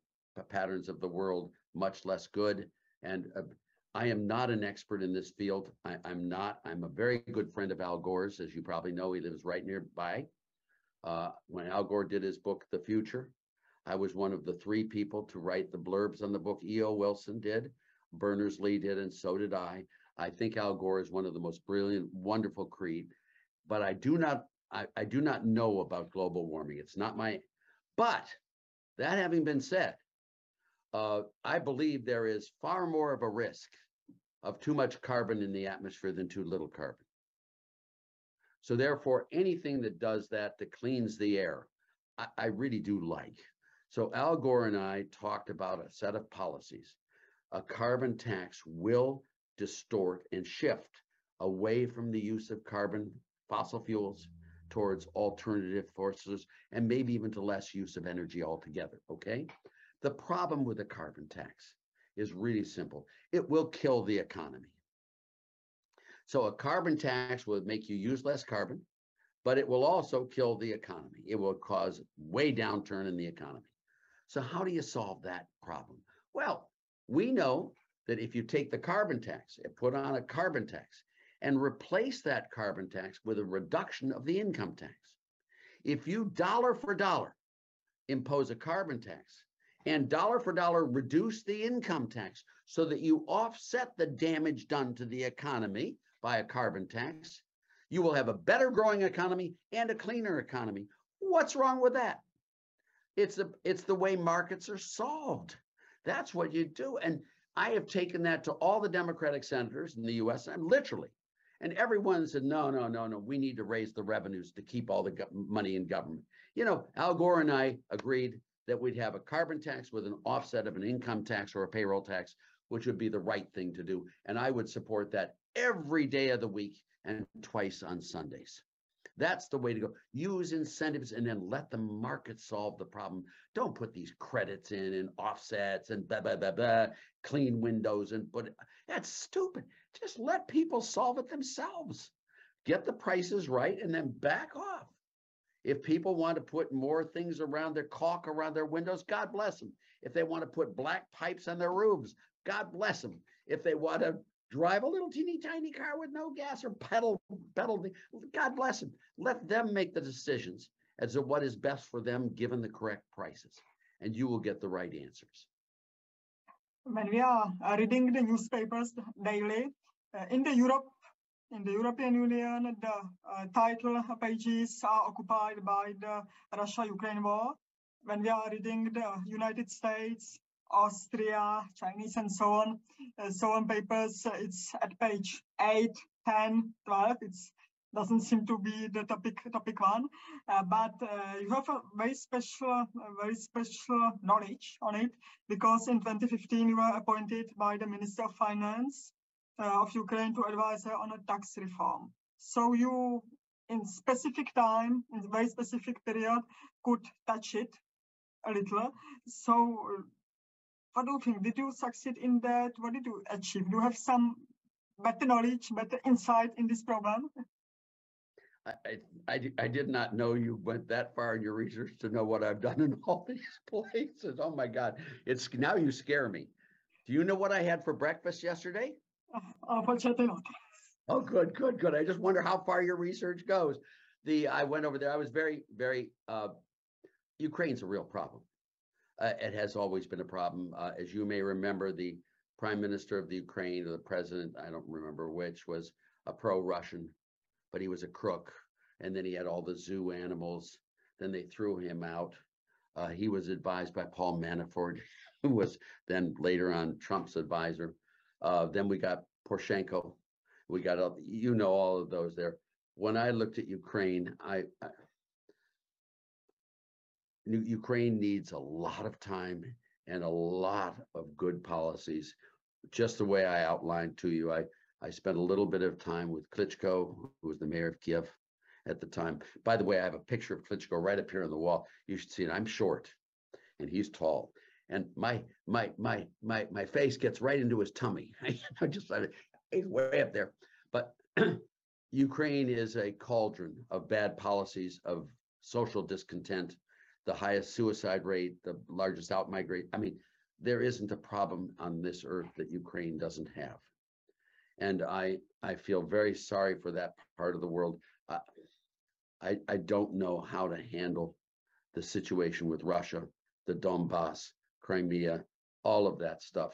patterns of the world much less good. And uh, I am not an expert in this field. I, I'm not. I'm a very good friend of Al Gore's. As you probably know, he lives right nearby. Uh, when Al Gore did his book, The Future, I was one of the three people to write the blurbs on the book. E.O. Wilson did, Berners Lee did, and so did I. I think Al Gore is one of the most brilliant, wonderful creed, but I do not, I, I do not know about global warming. It's not my, but that having been said, uh, I believe there is far more of a risk of too much carbon in the atmosphere than too little carbon. So therefore, anything that does that, that cleans the air, I, I really do like. So Al Gore and I talked about a set of policies. A carbon tax will distort and shift away from the use of carbon fossil fuels towards alternative sources and maybe even to less use of energy altogether. Okay. The problem with a carbon tax is really simple. It will kill the economy. So a carbon tax will make you use less carbon, but it will also kill the economy. It will cause way downturn in the economy. So how do you solve that problem? Well, we know that if you take the carbon tax and put on a carbon tax and replace that carbon tax with a reduction of the income tax, if you dollar for dollar impose a carbon tax and dollar for dollar reduce the income tax so that you offset the damage done to the economy by a carbon tax, you will have a better growing economy and a cleaner economy. What's wrong with that? It's the it's the way markets are solved. That's what you do. And I have taken that to all the Democratic senators in the US, and literally, and everyone said, no, no, no, no, we need to raise the revenues to keep all the money in government. You know, Al Gore and I agreed that we'd have a carbon tax with an offset of an income tax or a payroll tax, which would be the right thing to do. And I would support that every day of the week and twice on Sundays. That's the way to go. Use incentives and then let the market solve the problem. Don't put these credits in and offsets and blah, blah, blah, blah, clean windows and put it. That's stupid. Just let people solve it themselves. Get the prices right and then back off. If people want to put more things around their caulk around their windows, God bless them. If they want to put black pipes on their roofs, God bless them. If they want to drive a little teeny tiny car with no gas or pedal pedal god bless them let them make the decisions as to what is best for them given the correct prices and you will get the right answers when we are reading the newspapers daily uh, in the Europe, in the European Union, the uh, title pages are occupied by the Russia-Ukraine war. When we are reading the United States, Austria, Chinese, and so on, uh, so on papers, uh, it's at page 8, 10, 12. It's doesn't seem to be the topic topic one uh, but uh, you have a very special uh, very special knowledge on it because in 2015 you were appointed by the minister of finance uh, of ukraine to advise her on a tax reform so you in specific time in a very specific period could touch it a little so uh, what do you think did you succeed in that what did you achieve do you have some better knowledge better insight in this problem I, I I did not know you went that far in your research to know what I've done in all these places. Oh my God. It's now you scare me. Do you know what I had for breakfast yesterday? Oh, good, good, good. I just wonder how far your research goes. The I went over there. I was very, very. Uh, Ukraine's a real problem. Uh, it has always been a problem. Uh, as you may remember, the prime minister of the Ukraine or the president, I don't remember which, was a pro-Russian, but he was a crook. And then he had all the zoo animals. Then they threw him out. Uh, he was advised by Paul Manafort, who was then later on Trump's advisor. Uh, then we got Poroshenko. We got, all- you know, all of those there. When I looked at Ukraine, I, I Ukraine needs a lot of time and a lot of good policies. Just the way I outlined to you, I, I spent a little bit of time with Klitschko, who was the mayor of Kiev at the time. By the way, I have a picture of Klitschko right up here on the wall. You should see it. I'm short and he's tall. And my my my my my face gets right into his tummy. I just he's way up there. But Ukraine is a cauldron of bad policies, of social discontent, the highest suicide rate, the largest outmigrate. I mean, there isn't a problem on this earth that Ukraine doesn't have. And I, I feel very sorry for that part of the world. I, I, I don't know how to handle the situation with Russia, the Donbass, Crimea, all of that stuff,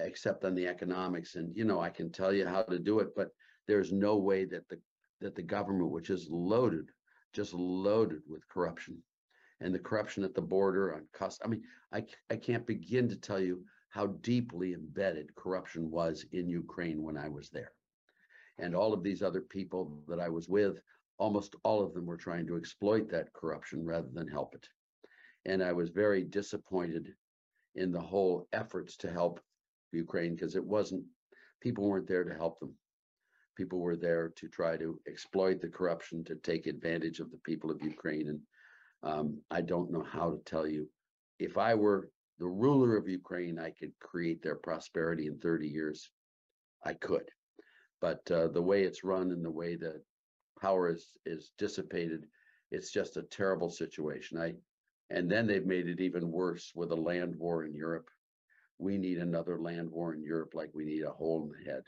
except on the economics. And, you know, I can tell you how to do it, but there's no way that the, that the government, which is loaded, just loaded with corruption and the corruption at the border on cost. I mean, I I can't begin to tell you how deeply embedded corruption was in Ukraine when I was there. And all of these other people that I was with, almost all of them were trying to exploit that corruption rather than help it. And I was very disappointed in the whole efforts to help Ukraine because it wasn't, people weren't there to help them. People were there to try to exploit the corruption, to take advantage of the people of Ukraine. And um, I don't know how to tell you. If I were the ruler of Ukraine, I could create their prosperity in 30 years. I could. But uh, the way it's run and the way that power is is dissipated, it's just a terrible situation. I and then they've made it even worse with a land war in Europe. We need another land war in Europe like we need a hole in the head.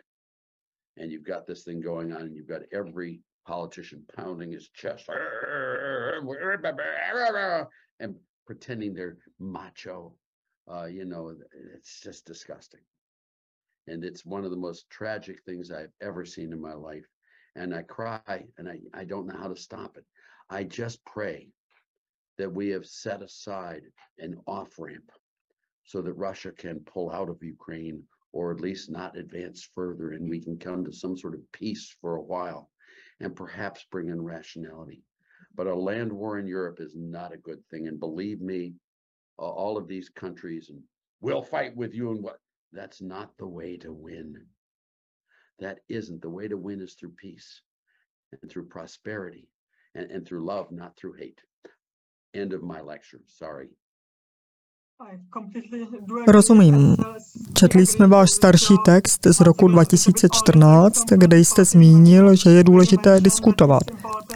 And you've got this thing going on, and you've got every politician pounding his chest and pretending they're macho. Uh, you know, it's just disgusting. And it's one of the most tragic things I've ever seen in my life. And I cry and I, I don't know how to stop it. I just pray that we have set aside an off ramp so that Russia can pull out of Ukraine or at least not advance further and we can come to some sort of peace for a while and perhaps bring in rationality. But a land war in Europe is not a good thing. And believe me, a- all of these countries and we'll fight with you and what that's not the way to win. That isn't the way to win is through peace and through prosperity and, and through love, not through hate. End of my lecture. Sorry. Rozumím. uh, Četli jsme váš starší text z roku 2014, kde jste zmínil, že je důležité diskutovat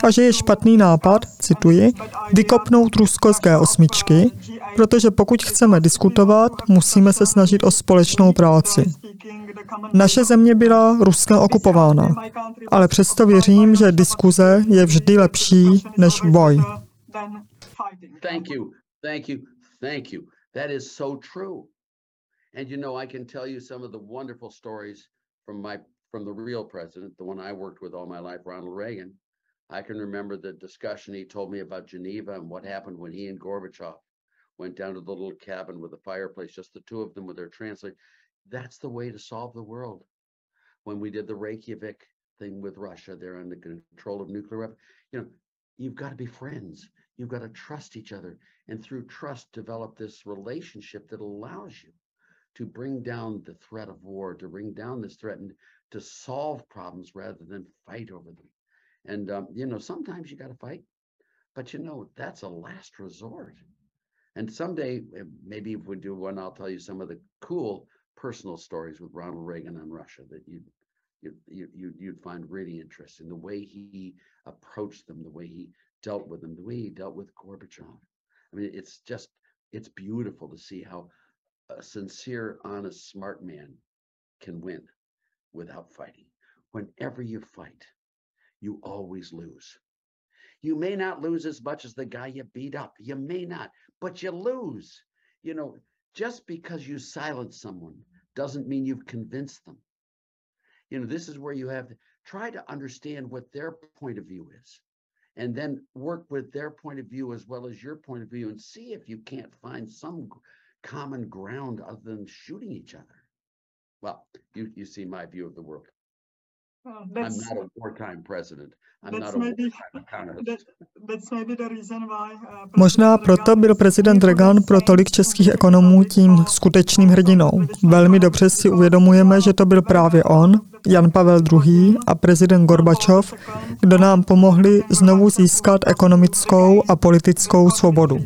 a že je špatný nápad, cituji, vykopnout Rusko z G8, protože pokud chceme diskutovat, musíme se snažit o společnou práci. Naše země byla Ruskem okupována, ale přesto věřím, že diskuze je vždy lepší než boj. Thank you. Thank you. Thank you. That is so true. And you know, I can tell you some of the wonderful stories from my from the real president, the one I worked with all my life, Ronald Reagan. I can remember the discussion he told me about Geneva and what happened when he and Gorbachev went down to the little cabin with a fireplace, just the two of them with their translator. That's the way to solve the world. When we did the Reykjavik thing with Russia, they're under control of nuclear weapons. You know, you've got to be friends. You've got to trust each other. And through trust, develop this relationship that allows you to bring down the threat of war, to bring down this threat and to solve problems rather than fight over them. And, um, you know, sometimes you got to fight, but you know, that's a last resort. And someday, uh, maybe if we do one, I'll tell you some of the cool personal stories with Ronald Reagan on Russia that you you you- you'd find really interesting. The way he approached them, the way he dealt with them, the way he dealt with Gorbachev. I mean, it's just it's beautiful to see how a sincere, honest, smart man can win without fighting. Whenever you fight, you always lose. You may not lose as much as the guy you beat up. You may not, but you lose. You know, just because you silence someone doesn't mean you've convinced them. You know, this is where you have to try to understand what their point of view is and then work with their point of view as well as your point of view and see if you can't find some common ground other than shooting each other. Well, you, you see my view of the world. Uh, I'm not a wartime president. I'm not a wartime economist. that, that's maybe the reason why uh, Možná President proto Reagan byl prezident Reagan pro tolik českých ekonomů tím skutečným uh, hrdinou. Velmi dobře si uvědomujeme, že to byl uh, právě on, Jan Pavel II. a prezident Gorbačov, kdo nám pomohli znovu získat ekonomickou a politickou svobodu.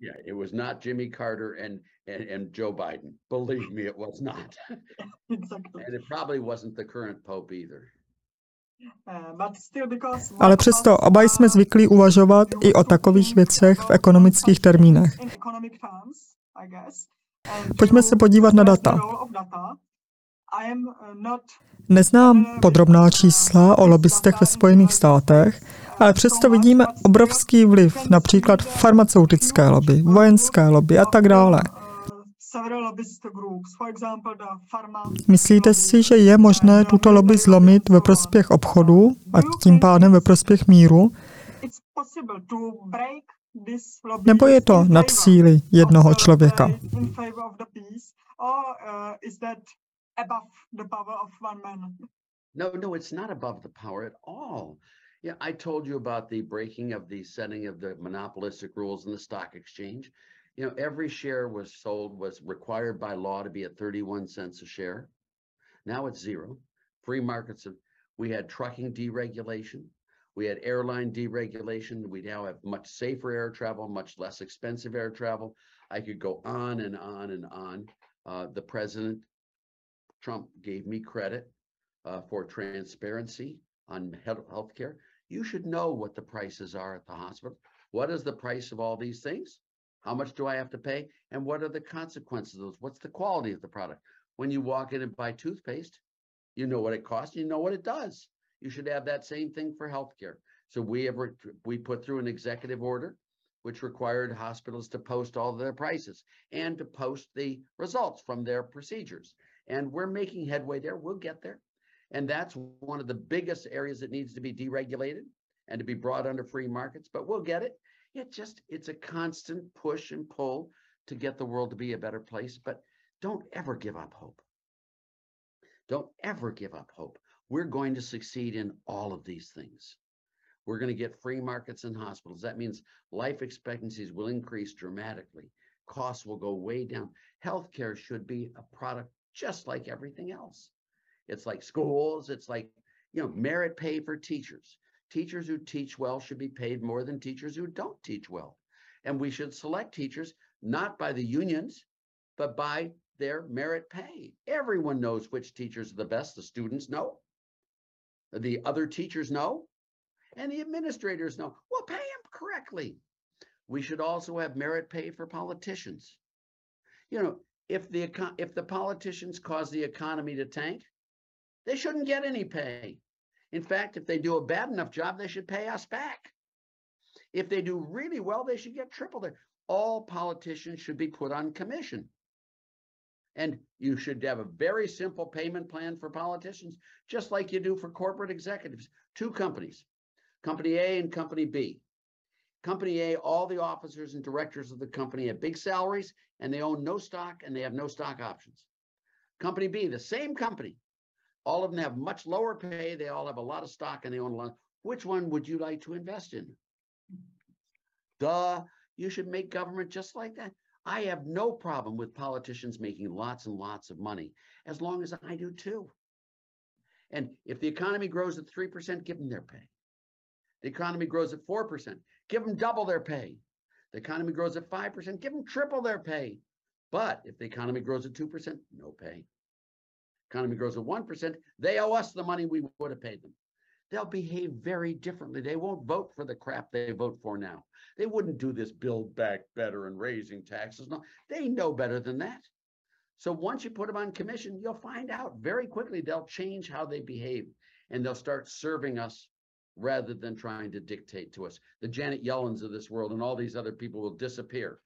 Yeah, it was not Jimmy Carter and, and, and Joe Biden. Believe me, it was not. Exactly. And it probably wasn't the current pope either. Uh, but still because one Ale přesto oba jsme zvyklí uvažovat i o takových věcech v ekonomických termínech. in economic terms, I guess. And Pojďme se podívat na data. uh, not Neznám podrobná čísla o lobbystech ve Spojených státech, ale přesto vidíme obrovský vliv například farmaceutické lobby, vojenské lobby a tak dále. Myslíte si, že je možné tuto lobby zlomit ve prospěch obchodu a tím pádem ve prospěch míru? Nebo je to nad síly jednoho člověka? Uh, is that above the power of one man? No, no, it's not above the power at all. Yeah, I told you about the breaking of the setting of the monopolistic rules in the stock exchange. You know, every share was sold, was required by law to be at 31 cents a share. Now it's zero. Free markets, have- we had trucking deregulation. We had airline deregulation. We now have much safer air travel, much less expensive air travel. I could go on and on and on. Uh, the president, Trump, gave me credit uh, for transparency on health care. You should know what the prices are at the hospital. What is the price of all these things? How much do I have to pay? And what are the consequences of those? What's the quality of the product? When you walk in and buy toothpaste, you know what it costs, you know what it does. You should have that same thing for healthcare. So we have, re- we put through an executive order which required hospitals to post all their prices and to post the results from their procedures. And we're making headway there. We'll get there. And that's one of the biggest areas that needs to be deregulated and to be brought under free markets, but we'll get it. It just, it's a constant push and pull to get the world to be a better place, but don't ever give up hope. Don't ever give up hope. We're going to succeed in all of these things. We're going to get free markets in hospitals. That means life expectancies will increase dramatically. Costs will go way down. Healthcare should be a product just like everything else. It's like schools, it's like, you know, merit pay for teachers. Teachers who teach well should be paid more than teachers who don't teach well. And we should select teachers not by the unions, but by their merit pay. Everyone knows which teachers are the best. The students know. The other teachers know. And the administrators know. We'll pay them correctly. We should also have merit pay for politicians. You know, if the if the politicians cause the economy to tank, they shouldn't get any pay. In fact, if they do a bad enough job, they should pay us back. If they do really well, they should get triple their. All politicians should be put on commission. And you should have a very simple payment plan for politicians, just like you do for corporate executives. Two companies, Company A and Company B. Company A, all the officers and directors of the company have big salaries and they own no stock and they have no stock options. Company B, the same company, all of them have much lower pay. They all have a lot of stock and they own a lot. Which one would you like to invest in? Duh, you should make government just like that. I have no problem with politicians making lots and lots of money as long as I do too. And if the economy grows at 3%, give them their pay. The economy grows at 4%, give them double their pay. The economy grows at 5%, give them triple their pay. But if the economy grows at 2%, no pay. Economy grows at 1%, they owe us the money we would have paid them. They'll behave very differently. They won't vote for the crap they vote for now. They wouldn't do this build back better and raising taxes. No, they know better than that. So once you put them on commission, you'll find out very quickly they'll change how they behave and they'll start serving us rather than trying to dictate to us. The Janet Yellens of this world and all these other people will disappear.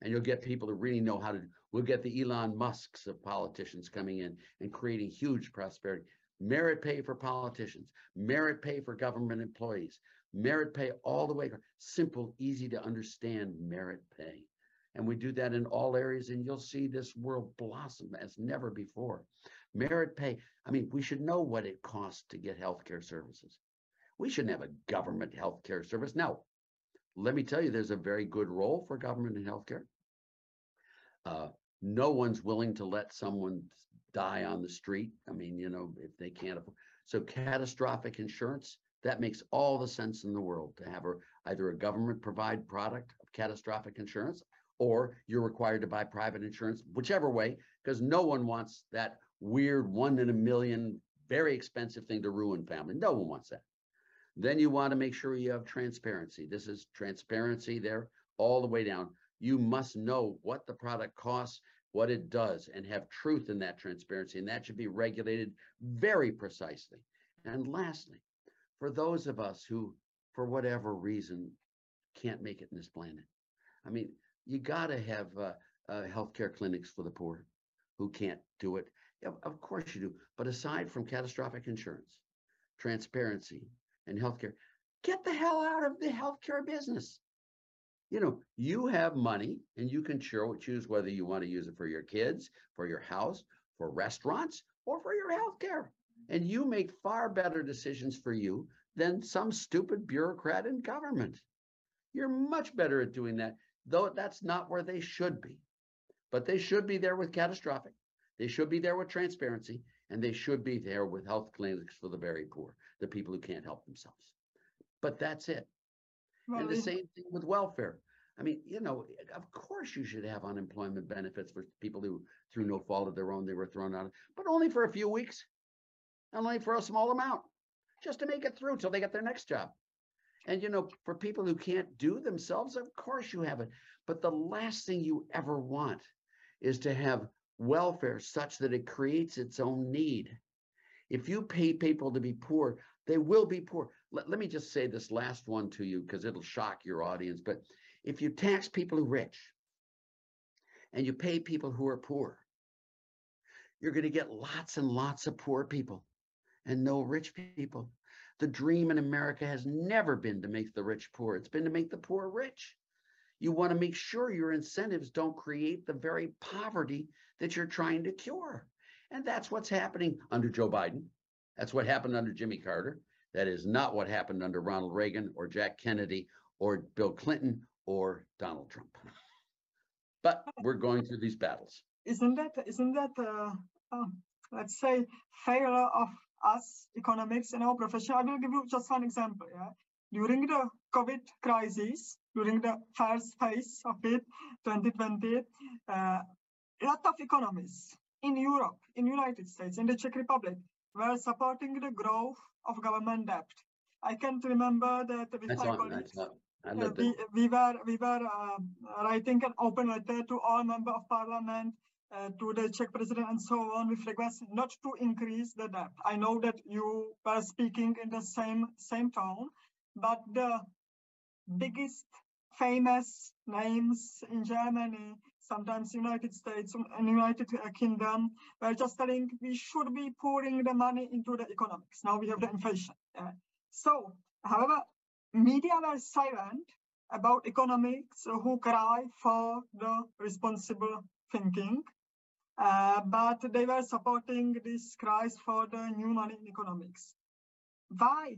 And you'll get people who really know how to, we'll get the Elon Musks of politicians coming in and creating huge prosperity. Merit pay for politicians, merit pay for government employees, merit pay all the way, simple, easy to understand merit pay. And we do that in all areas, and you'll see this world blossom as never before. Merit pay, I mean, we should know what it costs to get healthcare services. We shouldn't have a government healthcare service. Now, let me tell you, there's a very good role for government in healthcare. Uh, no one's willing to let someone die on the street. I mean, you know, if they can't afford. So catastrophic insurance, that makes all the sense in the world to have a, either a government provide product of catastrophic insurance or you're required to buy private insurance, whichever way, because no one wants that weird one in a million very expensive thing to ruin family. No one wants that. Then you want to make sure you have transparency. This is transparency there all the way down. You must know what the product costs, what it does, and have truth in that transparency. And that should be regulated very precisely. And lastly, for those of us who, for whatever reason, can't make it in this planet, I mean, you got to have uh, uh, healthcare clinics for the poor who can't do it. Of course you do. But aside from catastrophic insurance, transparency, and healthcare, get the hell out of the healthcare business. You know, you have money and you can choose whether you want to use it for your kids, for your house, for restaurants, or for your healthcare. And you make far better decisions for you than some stupid bureaucrat in government. You're much better at doing that, though that's not where they should be. But they should be there with catastrophic. They should be there with transparency, and they should be there with health clinics for the very poor, the people who can't help themselves. But that's it. And the same thing with welfare. I mean, you know, of course you should have unemployment benefits for people who, through no fault of their own, they were thrown out, but only for a few weeks, and only for a small amount, just to make it through till they get their next job. And you know, for people who can't do themselves, of course you have it. But the last thing you ever want is to have welfare such that it creates its own need. If you pay people to be poor, they will be poor. Let, let me just say this last one to you because it'll shock your audience. But if you tax people who are rich and you pay people who are poor, you're going to get lots and lots of poor people and no rich people. The dream in America has never been to make the rich poor, it's been to make the poor rich. You want to make sure your incentives don't create the very poverty that you're trying to cure. And that's what's happening under Joe Biden. That's what happened under Jimmy Carter. That is not what happened under Ronald Reagan or Jack Kennedy or Bill Clinton or Donald Trump. But we're going through these battles. isn't that isn't that uh, uh, let's say failure of us economics in our profession i will give you just one example yeah during the covid crisis during the first phase of it 2020 uh, a lot of economists in europe in united states in the czech republic were supporting the growth of government debt. I can't remember that with my colleagues uh, we, we were we were uh, writing an open letter to all member of parliament uh, to the czech president and so on with request not to increase the debt. I know that you were speaking in the same same tone but the biggest famous names in germany sometimes united states and united kingdom were just telling we should be pouring the money into the economics now we have the inflation yeah. so however media were silent about economics who cry for the responsible thinking, uh, but they were supporting this cries for the new money in economics. Why?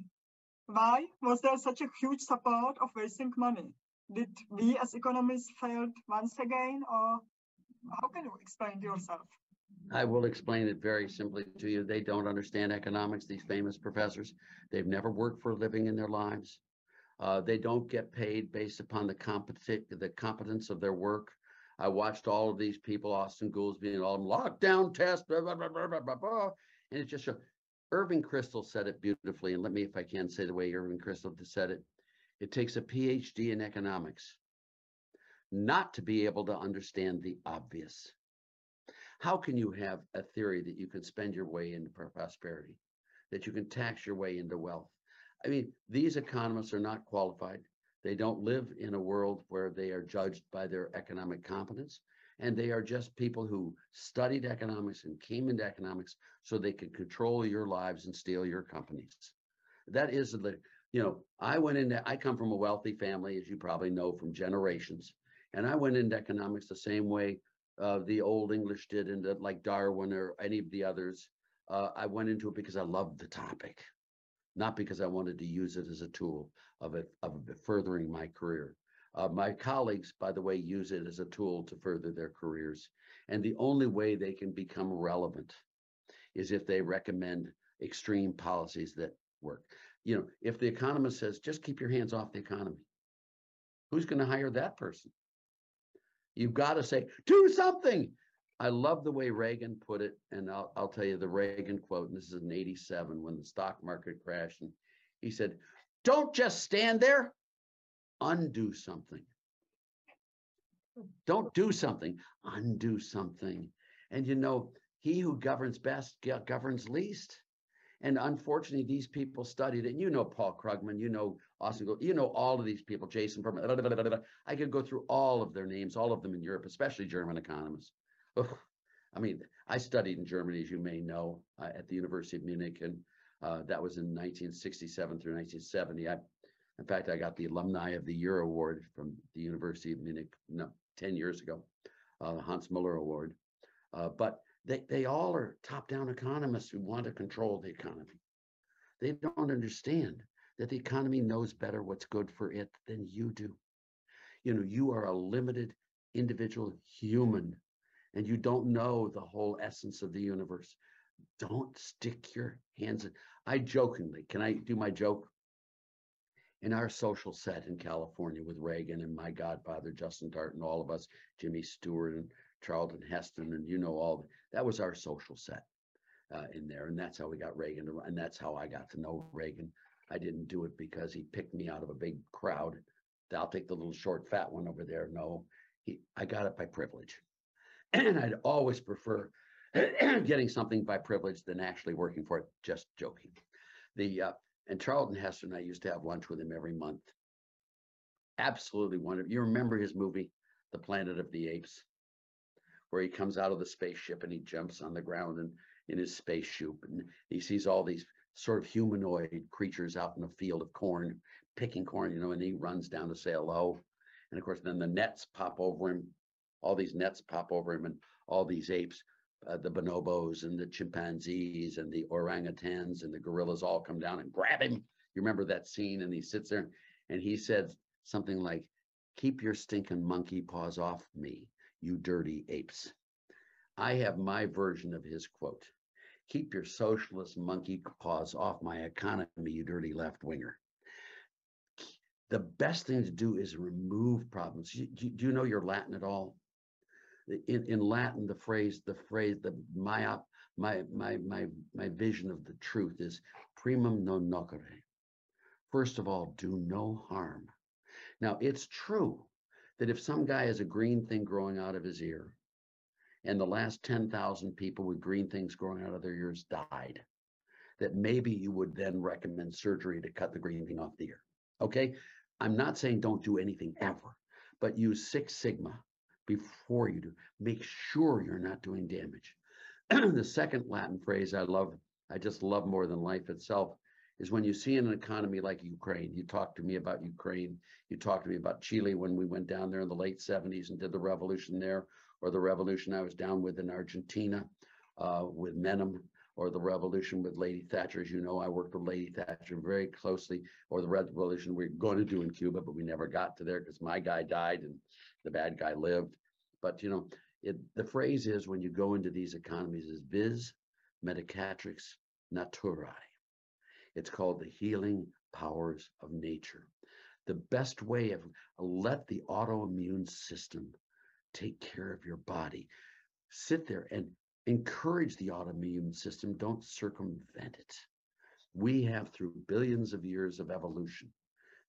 Why was there such a huge support of wasting money? Did we as economists failed once again, or how can you explain yourself? I will explain it very simply to you. They don't understand economics, these famous professors. They've never worked for a living in their lives. Uh, they don't get paid based upon the competent, the competence of their work. I watched all of these people, Austin Goolsbee and all of them, lockdown test, blah, blah, blah, blah, blah, blah, blah. And it just. Irving Kristol said it beautifully, and let me, if I can, say the way Irving Kristol said it. It takes a PhD in economics not to be able to understand the obvious. How can you have a theory that you can spend your way into prosperity, that you can tax your way into wealth? I mean, these economists are not qualified. They don't live in a world where they are judged by their economic competence. And they are just people who studied economics and came into economics so they could control your lives and steal your companies. That is the, you know, I went into, I come from a wealthy family, as you probably know from generations. And I went into economics the same way uh, the old English did into like Darwin or any of the others. Uh, I went into it because I loved the topic, not because I wanted to use it as a tool of it of furthering my career. Uh, my colleagues, by the way, use it as a tool to further their careers. And the only way they can become relevant is if they recommend extreme policies that work. You know, if the economist says, just keep your hands off the economy, who's going to hire that person? You've got to say, do something. I love the way Reagan put it, and I'll, I'll tell you the Reagan quote, and this is in 87 when the stock market crashed. And he said, Don't just stand there, undo something. Don't do something, undo something. And you know, he who governs best governs least. And unfortunately, these people studied it. And you know Paul Krugman, you know Austin, you know all of these people, Jason Furman. blah, blah, blah. I could go through all of their names, all of them in Europe, especially German economists. I mean, I studied in Germany, as you may know, uh, at the University of Munich, and uh, that was in 1967 through 1970. I, in fact, I got the Alumni of the Year award from the University of Munich no, 10 years ago, uh, the Hans Muller Award. Uh, but they, they all are top-down economists who want to control the economy. They don't understand that the economy knows better what's good for it than you do. You know, you are a limited individual human and you don't know the whole essence of the universe. Don't stick your hands in. I jokingly, can I do my joke? In our social set in California with Reagan and my godfather, Justin Dart, and all of us, Jimmy Stewart and Charlton Heston, and you know all that was our social set uh, in there. And that's how we got Reagan. to- And that's how I got to know Reagan. I didn't do it because he picked me out of a big crowd. I'll take the little short fat one over there. No, he, I got it by privilege. And I'd always prefer getting something by privilege than actually working for it. Just joking. The uh, and Charlton Heston, I used to have lunch with him every month. Absolutely wonderful. You remember his movie, The Planet of the Apes, where he comes out of the spaceship and he jumps on the ground and in his spaceship and he sees all these sort of humanoid creatures out in a field of corn, picking corn, you know, and he runs down to say hello. And of course, then the nets pop over him. All these nets pop over him, and all these apes, uh, the bonobos and the chimpanzees and the orangutans and the gorillas all come down and grab him. You remember that scene? And he sits there and he said something like, Keep your stinking monkey paws off me, you dirty apes. I have my version of his quote Keep your socialist monkey paws off my economy, you dirty left winger. The best thing to do is remove problems. Do you know your Latin at all? In, in Latin, the phrase, the phrase, the my, op- my, my, my, my vision of the truth is primum non nocere. First of all, do no harm. Now, it's true that if some guy has a green thing growing out of his ear, and the last 10,000 people with green things growing out of their ears died, that maybe you would then recommend surgery to cut the green thing off the ear. Okay. I'm not saying don't do anything ever, but use Six Sigma before you do. Make sure you're not doing damage. the second Latin phrase I love, I just love more than life itself, is when you see in an economy like Ukraine. You talked to me about Ukraine. You talked to me about Chile when we went down there in the late 70s and did the revolution there, or the revolution I was down with in Argentina uh, with Menem, or the revolution with Lady Thatcher. As you know, I worked with Lady Thatcher very closely, or the revolution we we're going to do in Cuba, but we never got to there because my guy died and the bad guy lived. But you know, it, the phrase is when you go into these economies is vis medicatrix naturae. It's called the healing powers of nature. The best way of let the autoimmune system take care of your body. Sit there and encourage the autoimmune system. Don't circumvent it. We have, through billions of years of evolution,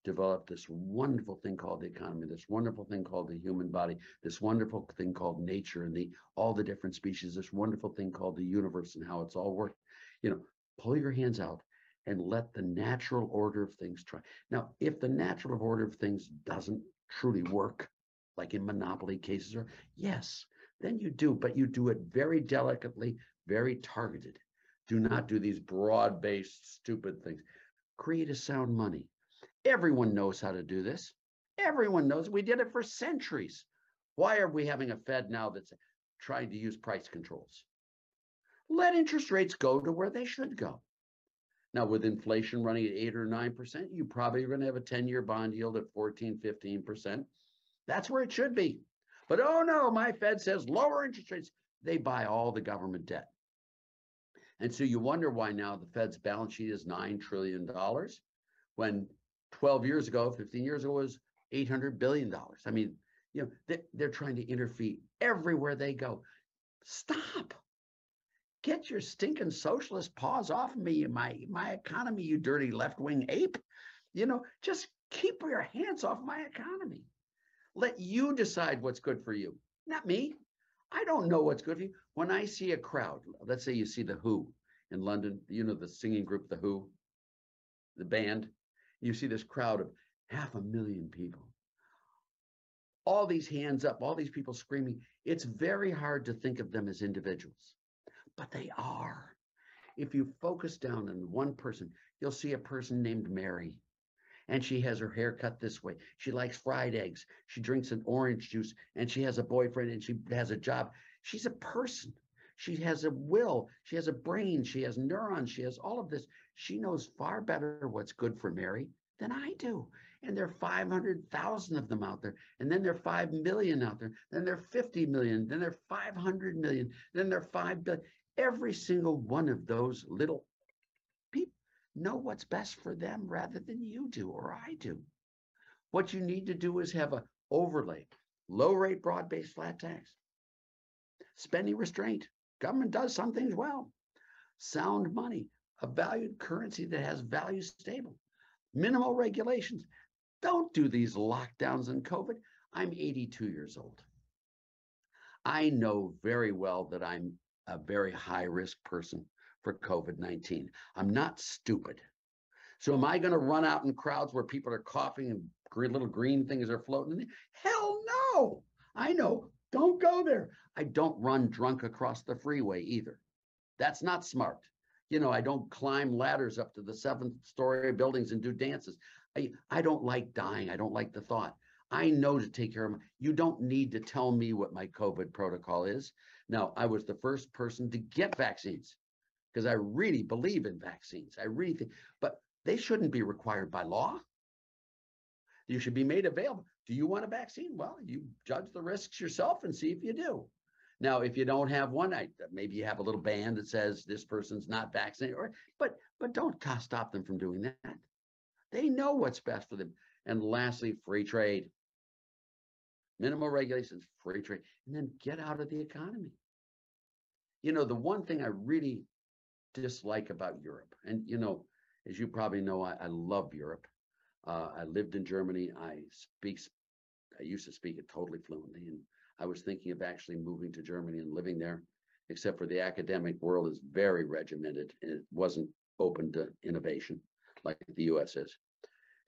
developed this wonderful thing called the economy, this wonderful thing called the human body, this wonderful thing called nature and the all the different species, this wonderful thing called the universe and how it's all worked. You know, pull your hands out and let the natural order of things try. Now, if the natural order of things doesn't truly work, like in monopoly cases, or yes, then you do, but you do it very delicately, very targeted. Do not do these broad-based stupid things. Create a sound money. Everyone knows how to do this. Everyone knows we did it for centuries. Why are we having a Fed now that's trying to use price controls? Let interest rates go to where they should go. Now, with inflation running at eight or nine percent, you probably are going to have a 10-year bond yield at 14, 15 percent. That's where it should be. But oh no, my Fed says lower interest rates. They buy all the government debt. And so you wonder why now the Fed's balance sheet is $9 trillion when 12 years ago, 15 years ago was $800 billion. I mean, you know, they, they're trying to interfere everywhere they go. Stop. Get your stinking socialist paws off of me, my my economy, you dirty left-wing ape. You know, just keep your hands off my economy. Let you decide what's good for you, not me. I don't know what's good for you. When I see a crowd, let's say you see the Who in London, you know the singing group, the Who, the band, you see this crowd of half a million people. All these hands up, all these people screaming. It's very hard to think of them as individuals but they are. If you focus down on one person, you'll see a person named Mary. And she has her hair cut this way. She likes fried eggs. She drinks an orange juice and she has a boyfriend and she has a job. She's a person. She has a will. She has a brain. She has neurons. She has all of this. She knows far better what's good for Mary than I do. And there are 500,000 of them out there. And then there are 5 million out there. Then there are 50 million. Then there are 500 million. Then there are 5 billion every single one of those little people know what's best for them rather than you do or I do. What you need to do is have a overlay, low rate, broad based flat tax, spending restraint. Government does some things well. Sound money, a valued currency that has value stable, minimal regulations. Don't do these lockdowns in COVID. I'm 82 years old. I know very well that I'm a very high risk person for COVID 19. I'm not stupid. So, am I going to run out in crowds where people are coughing and green, little green things are floating? Hell no. I know. Don't go there. I don't run drunk across the freeway either. That's not smart. You know, I don't climb ladders up to the seventh story buildings and do dances. I, I don't like dying. I don't like the thought. I know to take care of my, you don't need to tell me what my COVID protocol is. Now, I was the first person to get vaccines because I really believe in vaccines. I really think, but they shouldn't be required by law. You should be made available. Do you want a vaccine? Well, you judge the risks yourself and see if you do. Now, if you don't have one, I, maybe you have a little band that says this person's not vaccinated, or but but don't stop them from doing that. They know what's best for them. And lastly, free trade minimal regulations, free trade, and then get out of the economy. You know, the one thing I really dislike about Europe, and you know, as you probably know, I, I love Europe. Uh, I lived in Germany. I speak, I used to speak it totally fluently, and I was thinking of actually moving to Germany and living there. Except for the academic world is very regimented, and it wasn't open to innovation like the U.S. is.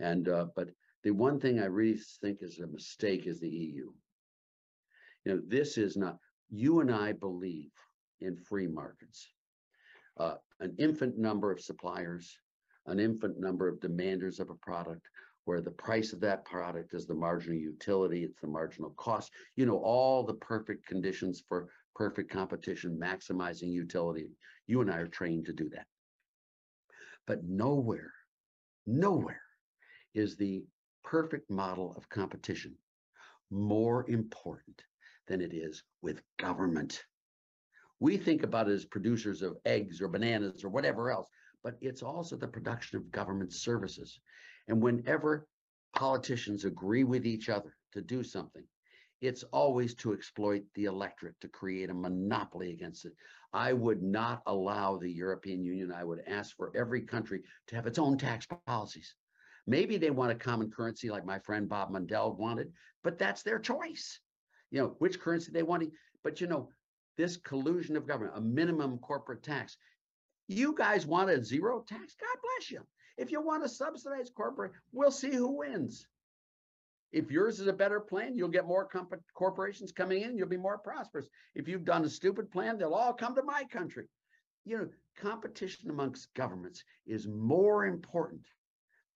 And uh, but the one thing I really think is a mistake is the EU. You know, this is not, you and I believe in free markets. Uh, an infinite number of suppliers, an infinite number of demanders of a product, where the price of that product is the marginal utility, it's the marginal cost, you know, all the perfect conditions for perfect competition, maximizing utility. You and I are trained to do that. But nowhere, nowhere is the perfect model of competition more important than it is with government. We think about it as producers of eggs or bananas or whatever else, but it's also the production of government services. And whenever politicians agree with each other to do something, it's always to exploit the electorate to create a monopoly against it. I would not allow the European Union, I would ask for every country to have its own tax policies. Maybe they want a common currency like my friend Bob Mundell wanted, but that's their choice. You know, which currency they want. But you know, this collusion of government, a minimum corporate tax. You guys want a zero tax? God bless you. If you want to subsidize corporate, we'll see who wins. If yours is a better plan, you'll get more comp- corporations coming in, you'll be more prosperous. If you've done a stupid plan, they'll all come to my country. You know, competition amongst governments is more important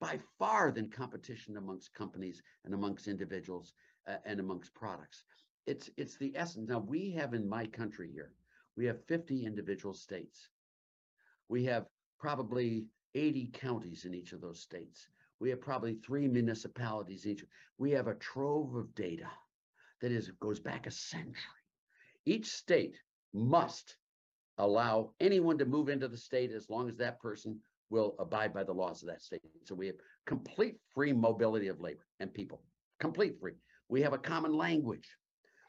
by far than competition amongst companies and amongst individuals uh, and amongst products. It's it's the essence. Now we have in my country here, we have 50 individual states. We have probably 80 counties in each of those states. We have probably three municipalities each. We have a trove of data that is goes back a century. Each state must allow anyone to move into the state as long as that person will abide by the laws of that state. So we have complete free mobility of labor and people, complete free. We have a common language.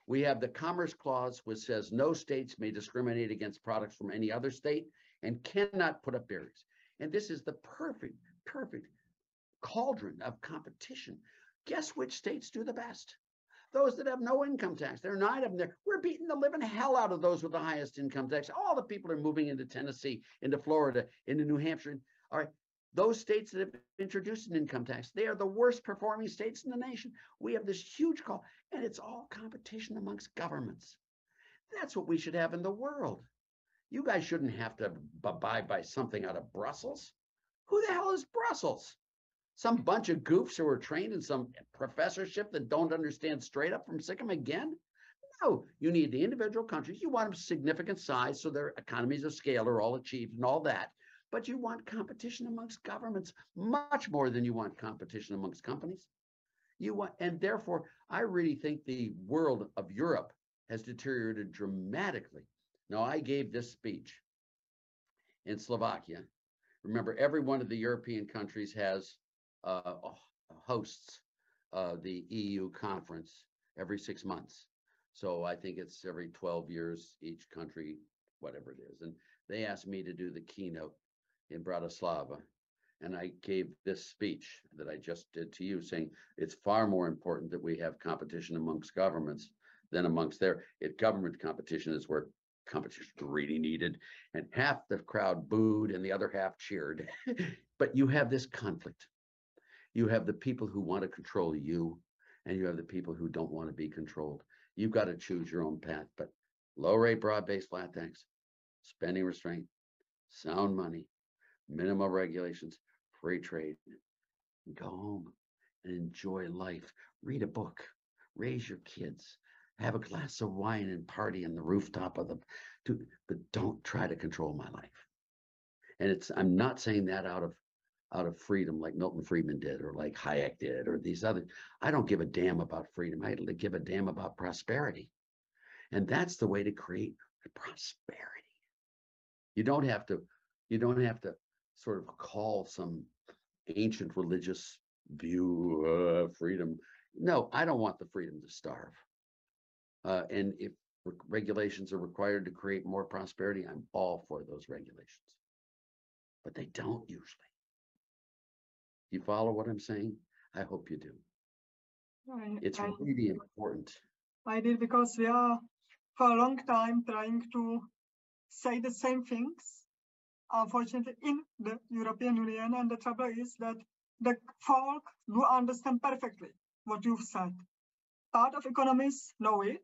We have the Commerce Clause, which says no states may discriminate against products from any other state and cannot put up barriers. And this is the perfect, perfect cauldron of competition. Guess which states do the best? Those that have no income tax. There are nine of them there. We're beating the living hell out of those with the highest income tax. All the people are moving into Tennessee, into Florida, into New Hampshire. All right. Those states that have introduced an income tax, they are the worst performing states in the nation. We have this huge call, and it's all competition amongst governments. That's what we should have in the world. You guys shouldn't have to abide by something out of Brussels. Who the hell is Brussels? Some bunch of goofs who are trained in some professorship that don't understand straight up from Sikkim again? No, you need the individual countries. You want them significant size so their economies of scale are all achieved and all that but you want competition amongst governments much more than you want competition amongst companies. You want, and therefore, I really think the world of Europe has deteriorated dramatically. Now, I gave this speech in Slovakia. Remember, every one of the European countries has hosts uh, the EU conference every six months. So I think it's every 12 years, each country, whatever it is. And they asked me to do the keynote in Bratislava. And I gave this speech that I just did to you saying it's far more important that we have competition amongst governments than amongst their it government competition is where competition is really needed. And half the crowd booed and the other half cheered. but you have this conflict. You have the people who want to control you, and you have the people who don't want to be controlled. You've got to choose your own path. But low rate, broad based flat tax, spending restraint, sound money, minimum regulations, free trade. Go home and enjoy life. Read a book, raise your kids, have a glass of wine and party on the rooftop of the, but don't try to control my life. And it's, I'm not saying that out of, out of freedom like Milton Friedman did or like Hayek did or these other. I don't give a damn about freedom. I give a damn about prosperity. And that's the way to create prosperity. You don't have to, you don't have to sort of call some ancient religious view uh, freedom. No, I don't want the freedom to starve. Uh, and if re regulations are required to create more prosperity, I'm all for those regulations. But they don't usually. You follow what I'm saying? I hope you do. I, it's I, really important. I did because we are for a long time trying to say the same things unfortunately in the European Union. And the trouble is that the folk do understand perfectly what you've said. Part of economists know it,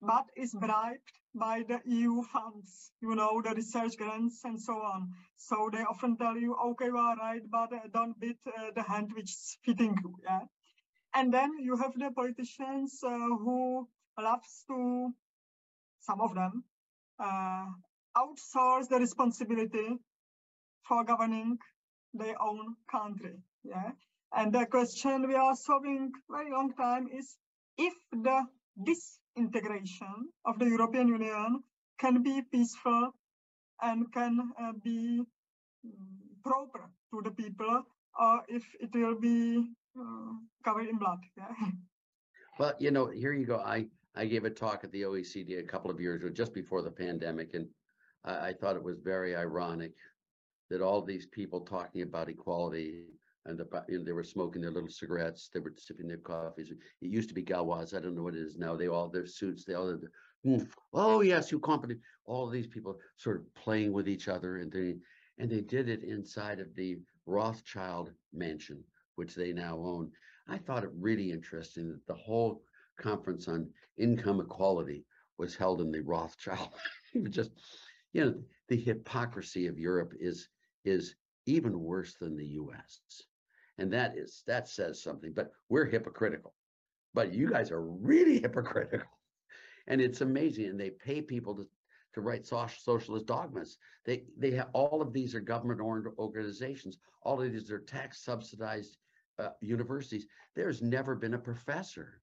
but is bribed by the EU funds, you know, the research grants and so on. So they often tell you, okay, are right, but uh, don't beat uh, the hand which is fitting you. Yeah. And then you have the politicians uh, who loves to, some of them, uh, outsource the responsibility for governing their own country. Yeah. And the question we are solving very long time is if the disintegration of the European Union can be peaceful and can uh, be um, proper to the people, or if it will be uh, covered in blood. Yeah. Well, you know, here you go. I I gave a talk at the OECD a couple of years ago, just before the pandemic, and I, I thought it was very ironic that all these people talking about equality and about, you know, they were smoking their little cigarettes, they were sipping their coffees. It used to be Gauloises. I don't know what it is now. They all their suits, they all oh yes, you competent. All these people sort of playing with each other and they and they did it inside of the Rothschild mansion, which they now own. I thought it really interesting that the whole conference on income equality was held in the Rothschild. just you know, the hypocrisy of Europe is is even worse than the US. And that is that says something, but we're hypocritical. But you guys are really hypocritical. And it's amazing. And they pay people to, to write socialist dogmas. They they have all of these are government-owned organizations. All of these are tax subsidized uh, universities. There's never been a professor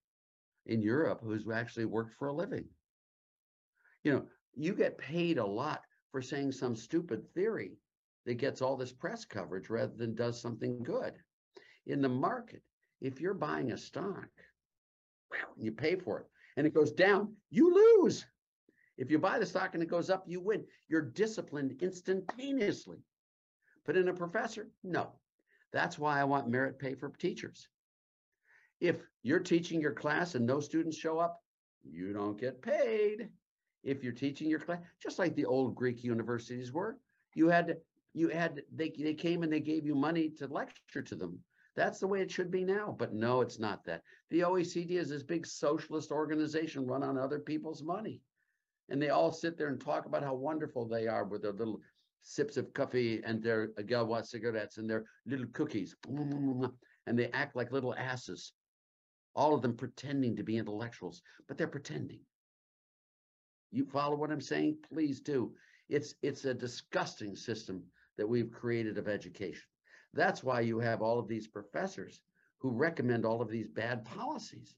in Europe who's actually worked for a living. You know, you get paid a lot for saying some stupid theory that gets all this press coverage rather than does something good. In the market, if you're buying a stock, you pay for it, and it goes down, you lose. If you buy the stock and it goes up, you win. You're disciplined instantaneously. But in a professor, no. That's why I want merit pay for teachers. If you're teaching your class and no students show up, you don't get paid. If you're teaching your class, just like the old Greek universities were, you had you had they they came and they gave you money to lecture to them. That's the way it should be now. But no, it's not that. The OECD is this big socialist organization run on other people's money. And they all sit there and talk about how wonderful they are with their little sips of coffee and their Agawa cigarettes and their little cookies. And they act like little asses. All of them pretending to be intellectuals, but they're pretending. You follow what I'm saying? Please do. It's it's a disgusting system that we've created of education. That's why you have all of these professors who recommend all of these bad policies.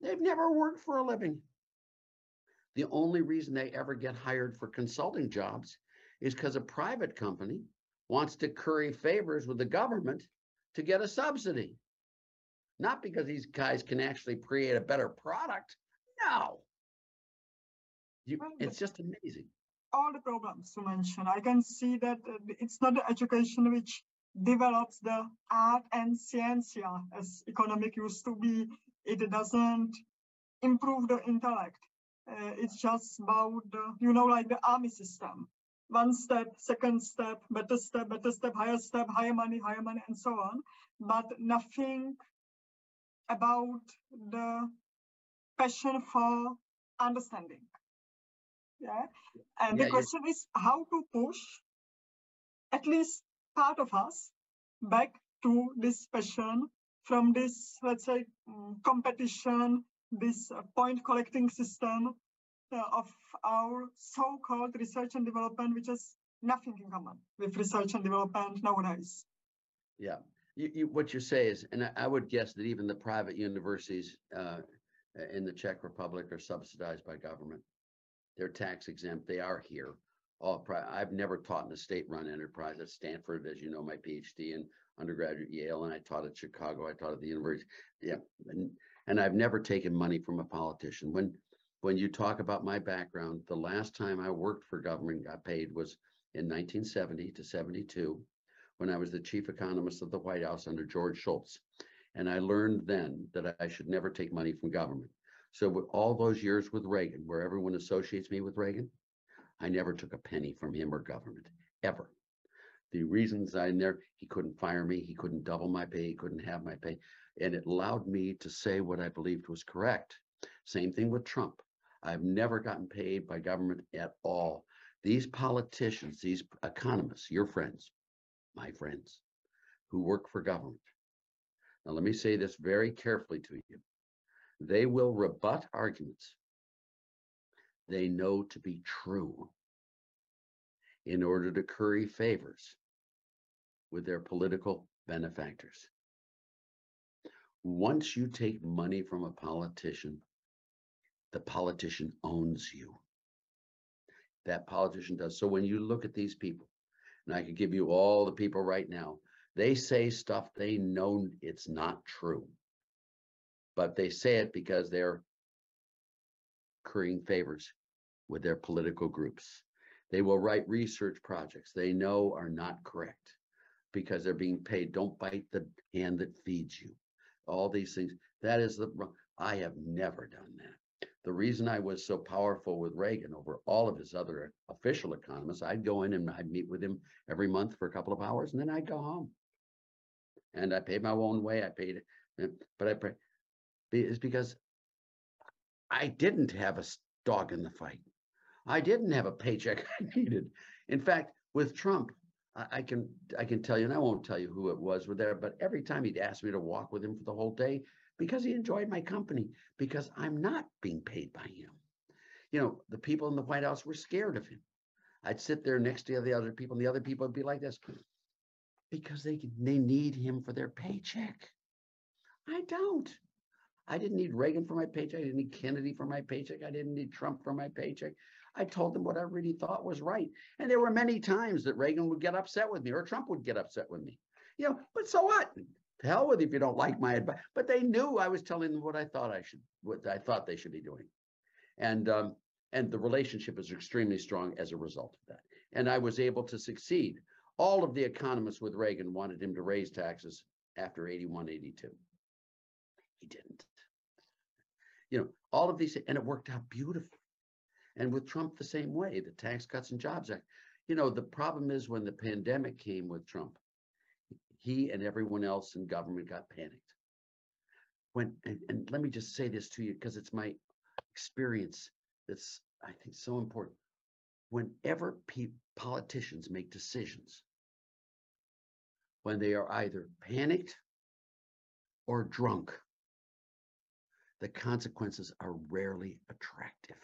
They've never worked for a living. The only reason they ever get hired for consulting jobs is because a private company wants to curry favors with the government to get a subsidy. Not because these guys can actually create a better product. No. You, it's just amazing. All the problems you mentioned, I can see that uh, it's not the education which develops the art and ciencia as economic used to be. It doesn't improve the intellect. Uh, it's just about, the, you know, like the army system. One step, second step, better step, better step, higher step, higher money, higher money, and so on. But nothing about the passion for understanding. Yeah. And Yeah, the question is how to push at least part of us back to this passion from this, let's say, mm, competition, this uh, point collecting system uh, of our so-called research and development, which has nothing in common with research and development nowadays. Yeah, you, you, what you say is, and I, would guess that even the private universities uh, in the Czech Republic are subsidized by government. They're tax exempt. They are here. All I've never taught in a state-run enterprise at Stanford, as you know, my PhD in undergraduate Yale, and I taught at Chicago. I taught at the university. Yeah, and and I've never taken money from a politician. When when you talk about my background, the last time I worked for government got paid was in 1970 to 72 when I was the chief economist of the White House under George Shultz. And I learned then that I should never take money from government. So with all those years with Reagan, where everyone associates me with Reagan, I never took a penny from him or government, ever. The reasons I'm there, he couldn't fire me, he couldn't double my pay, he couldn't have my pay. And it allowed me to say what I believed was correct. Same thing with Trump. I've never gotten paid by government at all. These politicians, these economists, your friends, my friends, who work for government. Now, let me say this very carefully to you. They will rebut arguments they know to be true in order to curry favors with their political benefactors. Once you take money from a politician, the politician owns you. That politician does. So when you look at these people, and I could give you all the people right now, they say stuff they know it's not true. But they say it because they're currying favors with their political groups. They will write research projects they know are not correct because they're being paid. Don't bite the hand that feeds you. All these things. That is the. I have never done that. The reason I was so powerful with Reagan over all of his other official economists, I'd go in and I'd meet with him every month for a couple of hours and then I'd go home. And I paid my own way. I paid it, eh, but I pray is because I didn't have a dog in the fight. I didn't have a paycheck I needed. In fact, with Trump, I, I can I can tell you, and I won't tell you who it was with there, but every time he'd ask me to walk with him for the whole day because he enjoyed my company, because I'm not being paid by him. You know, the people in the White House were scared of him. I'd sit there next to the other people, and the other people would be like this because they they need him for their paycheck. I don't. I didn't need Reagan for my paycheck. I didn't need Kennedy for my paycheck. I didn't need Trump for my paycheck. I told them what I really thought was right. And there were many times that Reagan would get upset with me or Trump would get upset with me. You know, but so what? hell with if you don't like my advice. But they knew I was telling them what I thought I should, what I thought they should be doing. And, um, and the relationship is extremely strong as a result of that. And I was able to succeed. All of the economists with Reagan wanted him to raise taxes after 81, 82. He didn't. You know, all of these, and it worked out beautifully. And with Trump, the same way, the Tax Cuts and Jobs Act. You know, the problem is when the pandemic came with Trump, he and everyone else in government got panicked. When, and, and let me just say this to you because it's my experience that's, I think, so important. Whenever pe- politicians make decisions, when they are either panicked or drunk, the consequences are rarely attractive.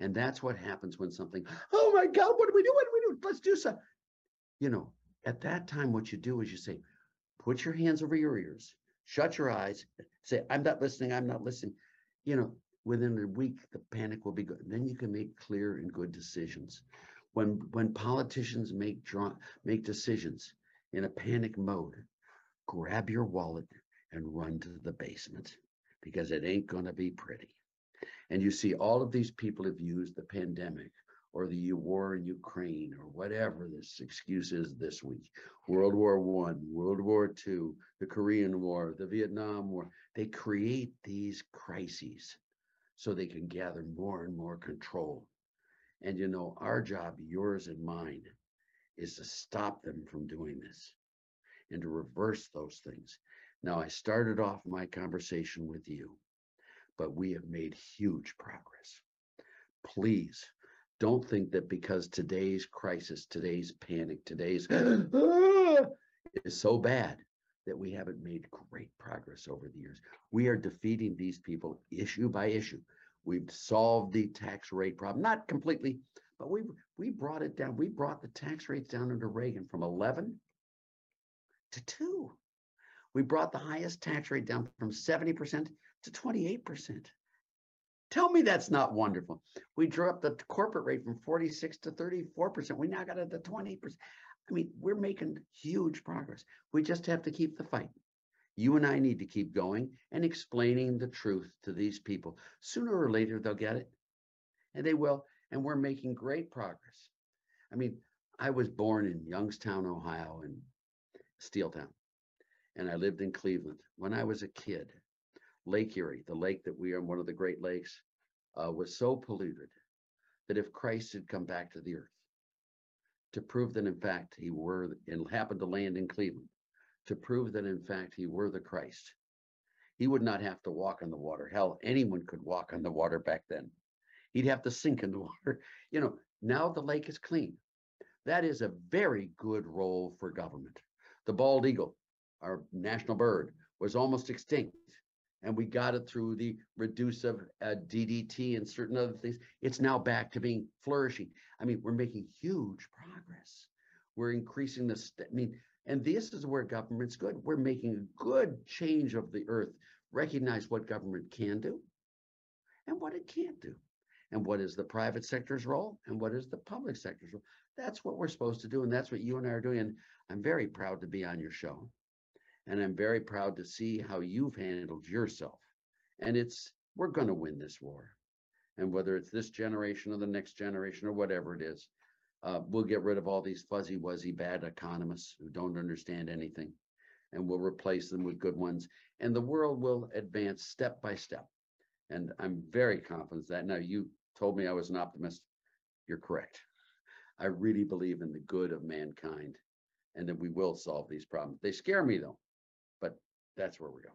And that's what happens when something, oh my God, what do we do? What do we do? Let's do something. You know, at that time, what you do is you say, put your hands over your ears, shut your eyes, say, I'm not listening, I'm not listening. You know, within a week, the panic will be good. Then you can make clear and good decisions. When when politicians make draw, make decisions in a panic mode, grab your wallet and run to the basement because it ain't gonna be pretty. And you see all of these people have used the pandemic or the war in Ukraine or whatever this excuse is this week. World War One, World War Two, the Korean War, the Vietnam War. They create these crises so they can gather more and more control. And you know, our job, yours and mine, is to stop them from doing this and to reverse those things. Now, I started off my conversation with you, but we have made huge progress. Please don't think that because today's crisis, today's panic, today's is so bad that we haven't made great progress over the years. We are defeating these people issue by issue. We've solved the tax rate problem, not completely, but we we brought it down. We brought the tax rates down under Reagan from 11 to 2. We brought the highest tax rate down from 70% to 28%. Tell me that's not wonderful. We drew up the corporate rate from 46 to 34%. We now got it to 20%. I mean, we're making huge progress. We just have to keep the fight. You and I need to keep going and explaining the truth to these people. Sooner or later, they'll get it. And they will. And we're making great progress. I mean, I was born in Youngstown, Ohio, and Steeltown. And I lived in Cleveland. When I was a kid, Lake Erie, the lake that we are one of the Great Lakes, uh, was so polluted that if Christ had come back to the earth to prove that in fact he were and happened to land in Cleveland, to prove that in fact he were the Christ, he would not have to walk on the water. Hell, anyone could walk on the water back then. He'd have to sink in the water. You know, now the lake is clean. That is a very good role for government. The bald eagle, our national bird, was almost extinct and we got it through the reduce of uh, DDT and certain other things. It's now back to being flourishing. I mean, we're making huge progress. We're increasing the, st- I mean, and this is where government's good. We're making a good change of the earth, recognize what government can do and what it can't do. And what is the private sector's role and what is the public sector's role? That's what we're supposed to do. And that's what you and I are doing. And I'm very proud to be on your show. And I'm very proud to see how you've handled yourself. And it's, we're going to win this war. And whether it's this generation or the next generation or whatever it is, uh, we'll get rid of all these fuzzy wuzzy bad economists who don't understand anything. And we'll replace them with good ones. And the world will advance step by step. And I'm very confident that now you told me I was an optimist. You're correct. I really believe in the good of mankind and that we will solve these problems. They scare me though, that's where we go.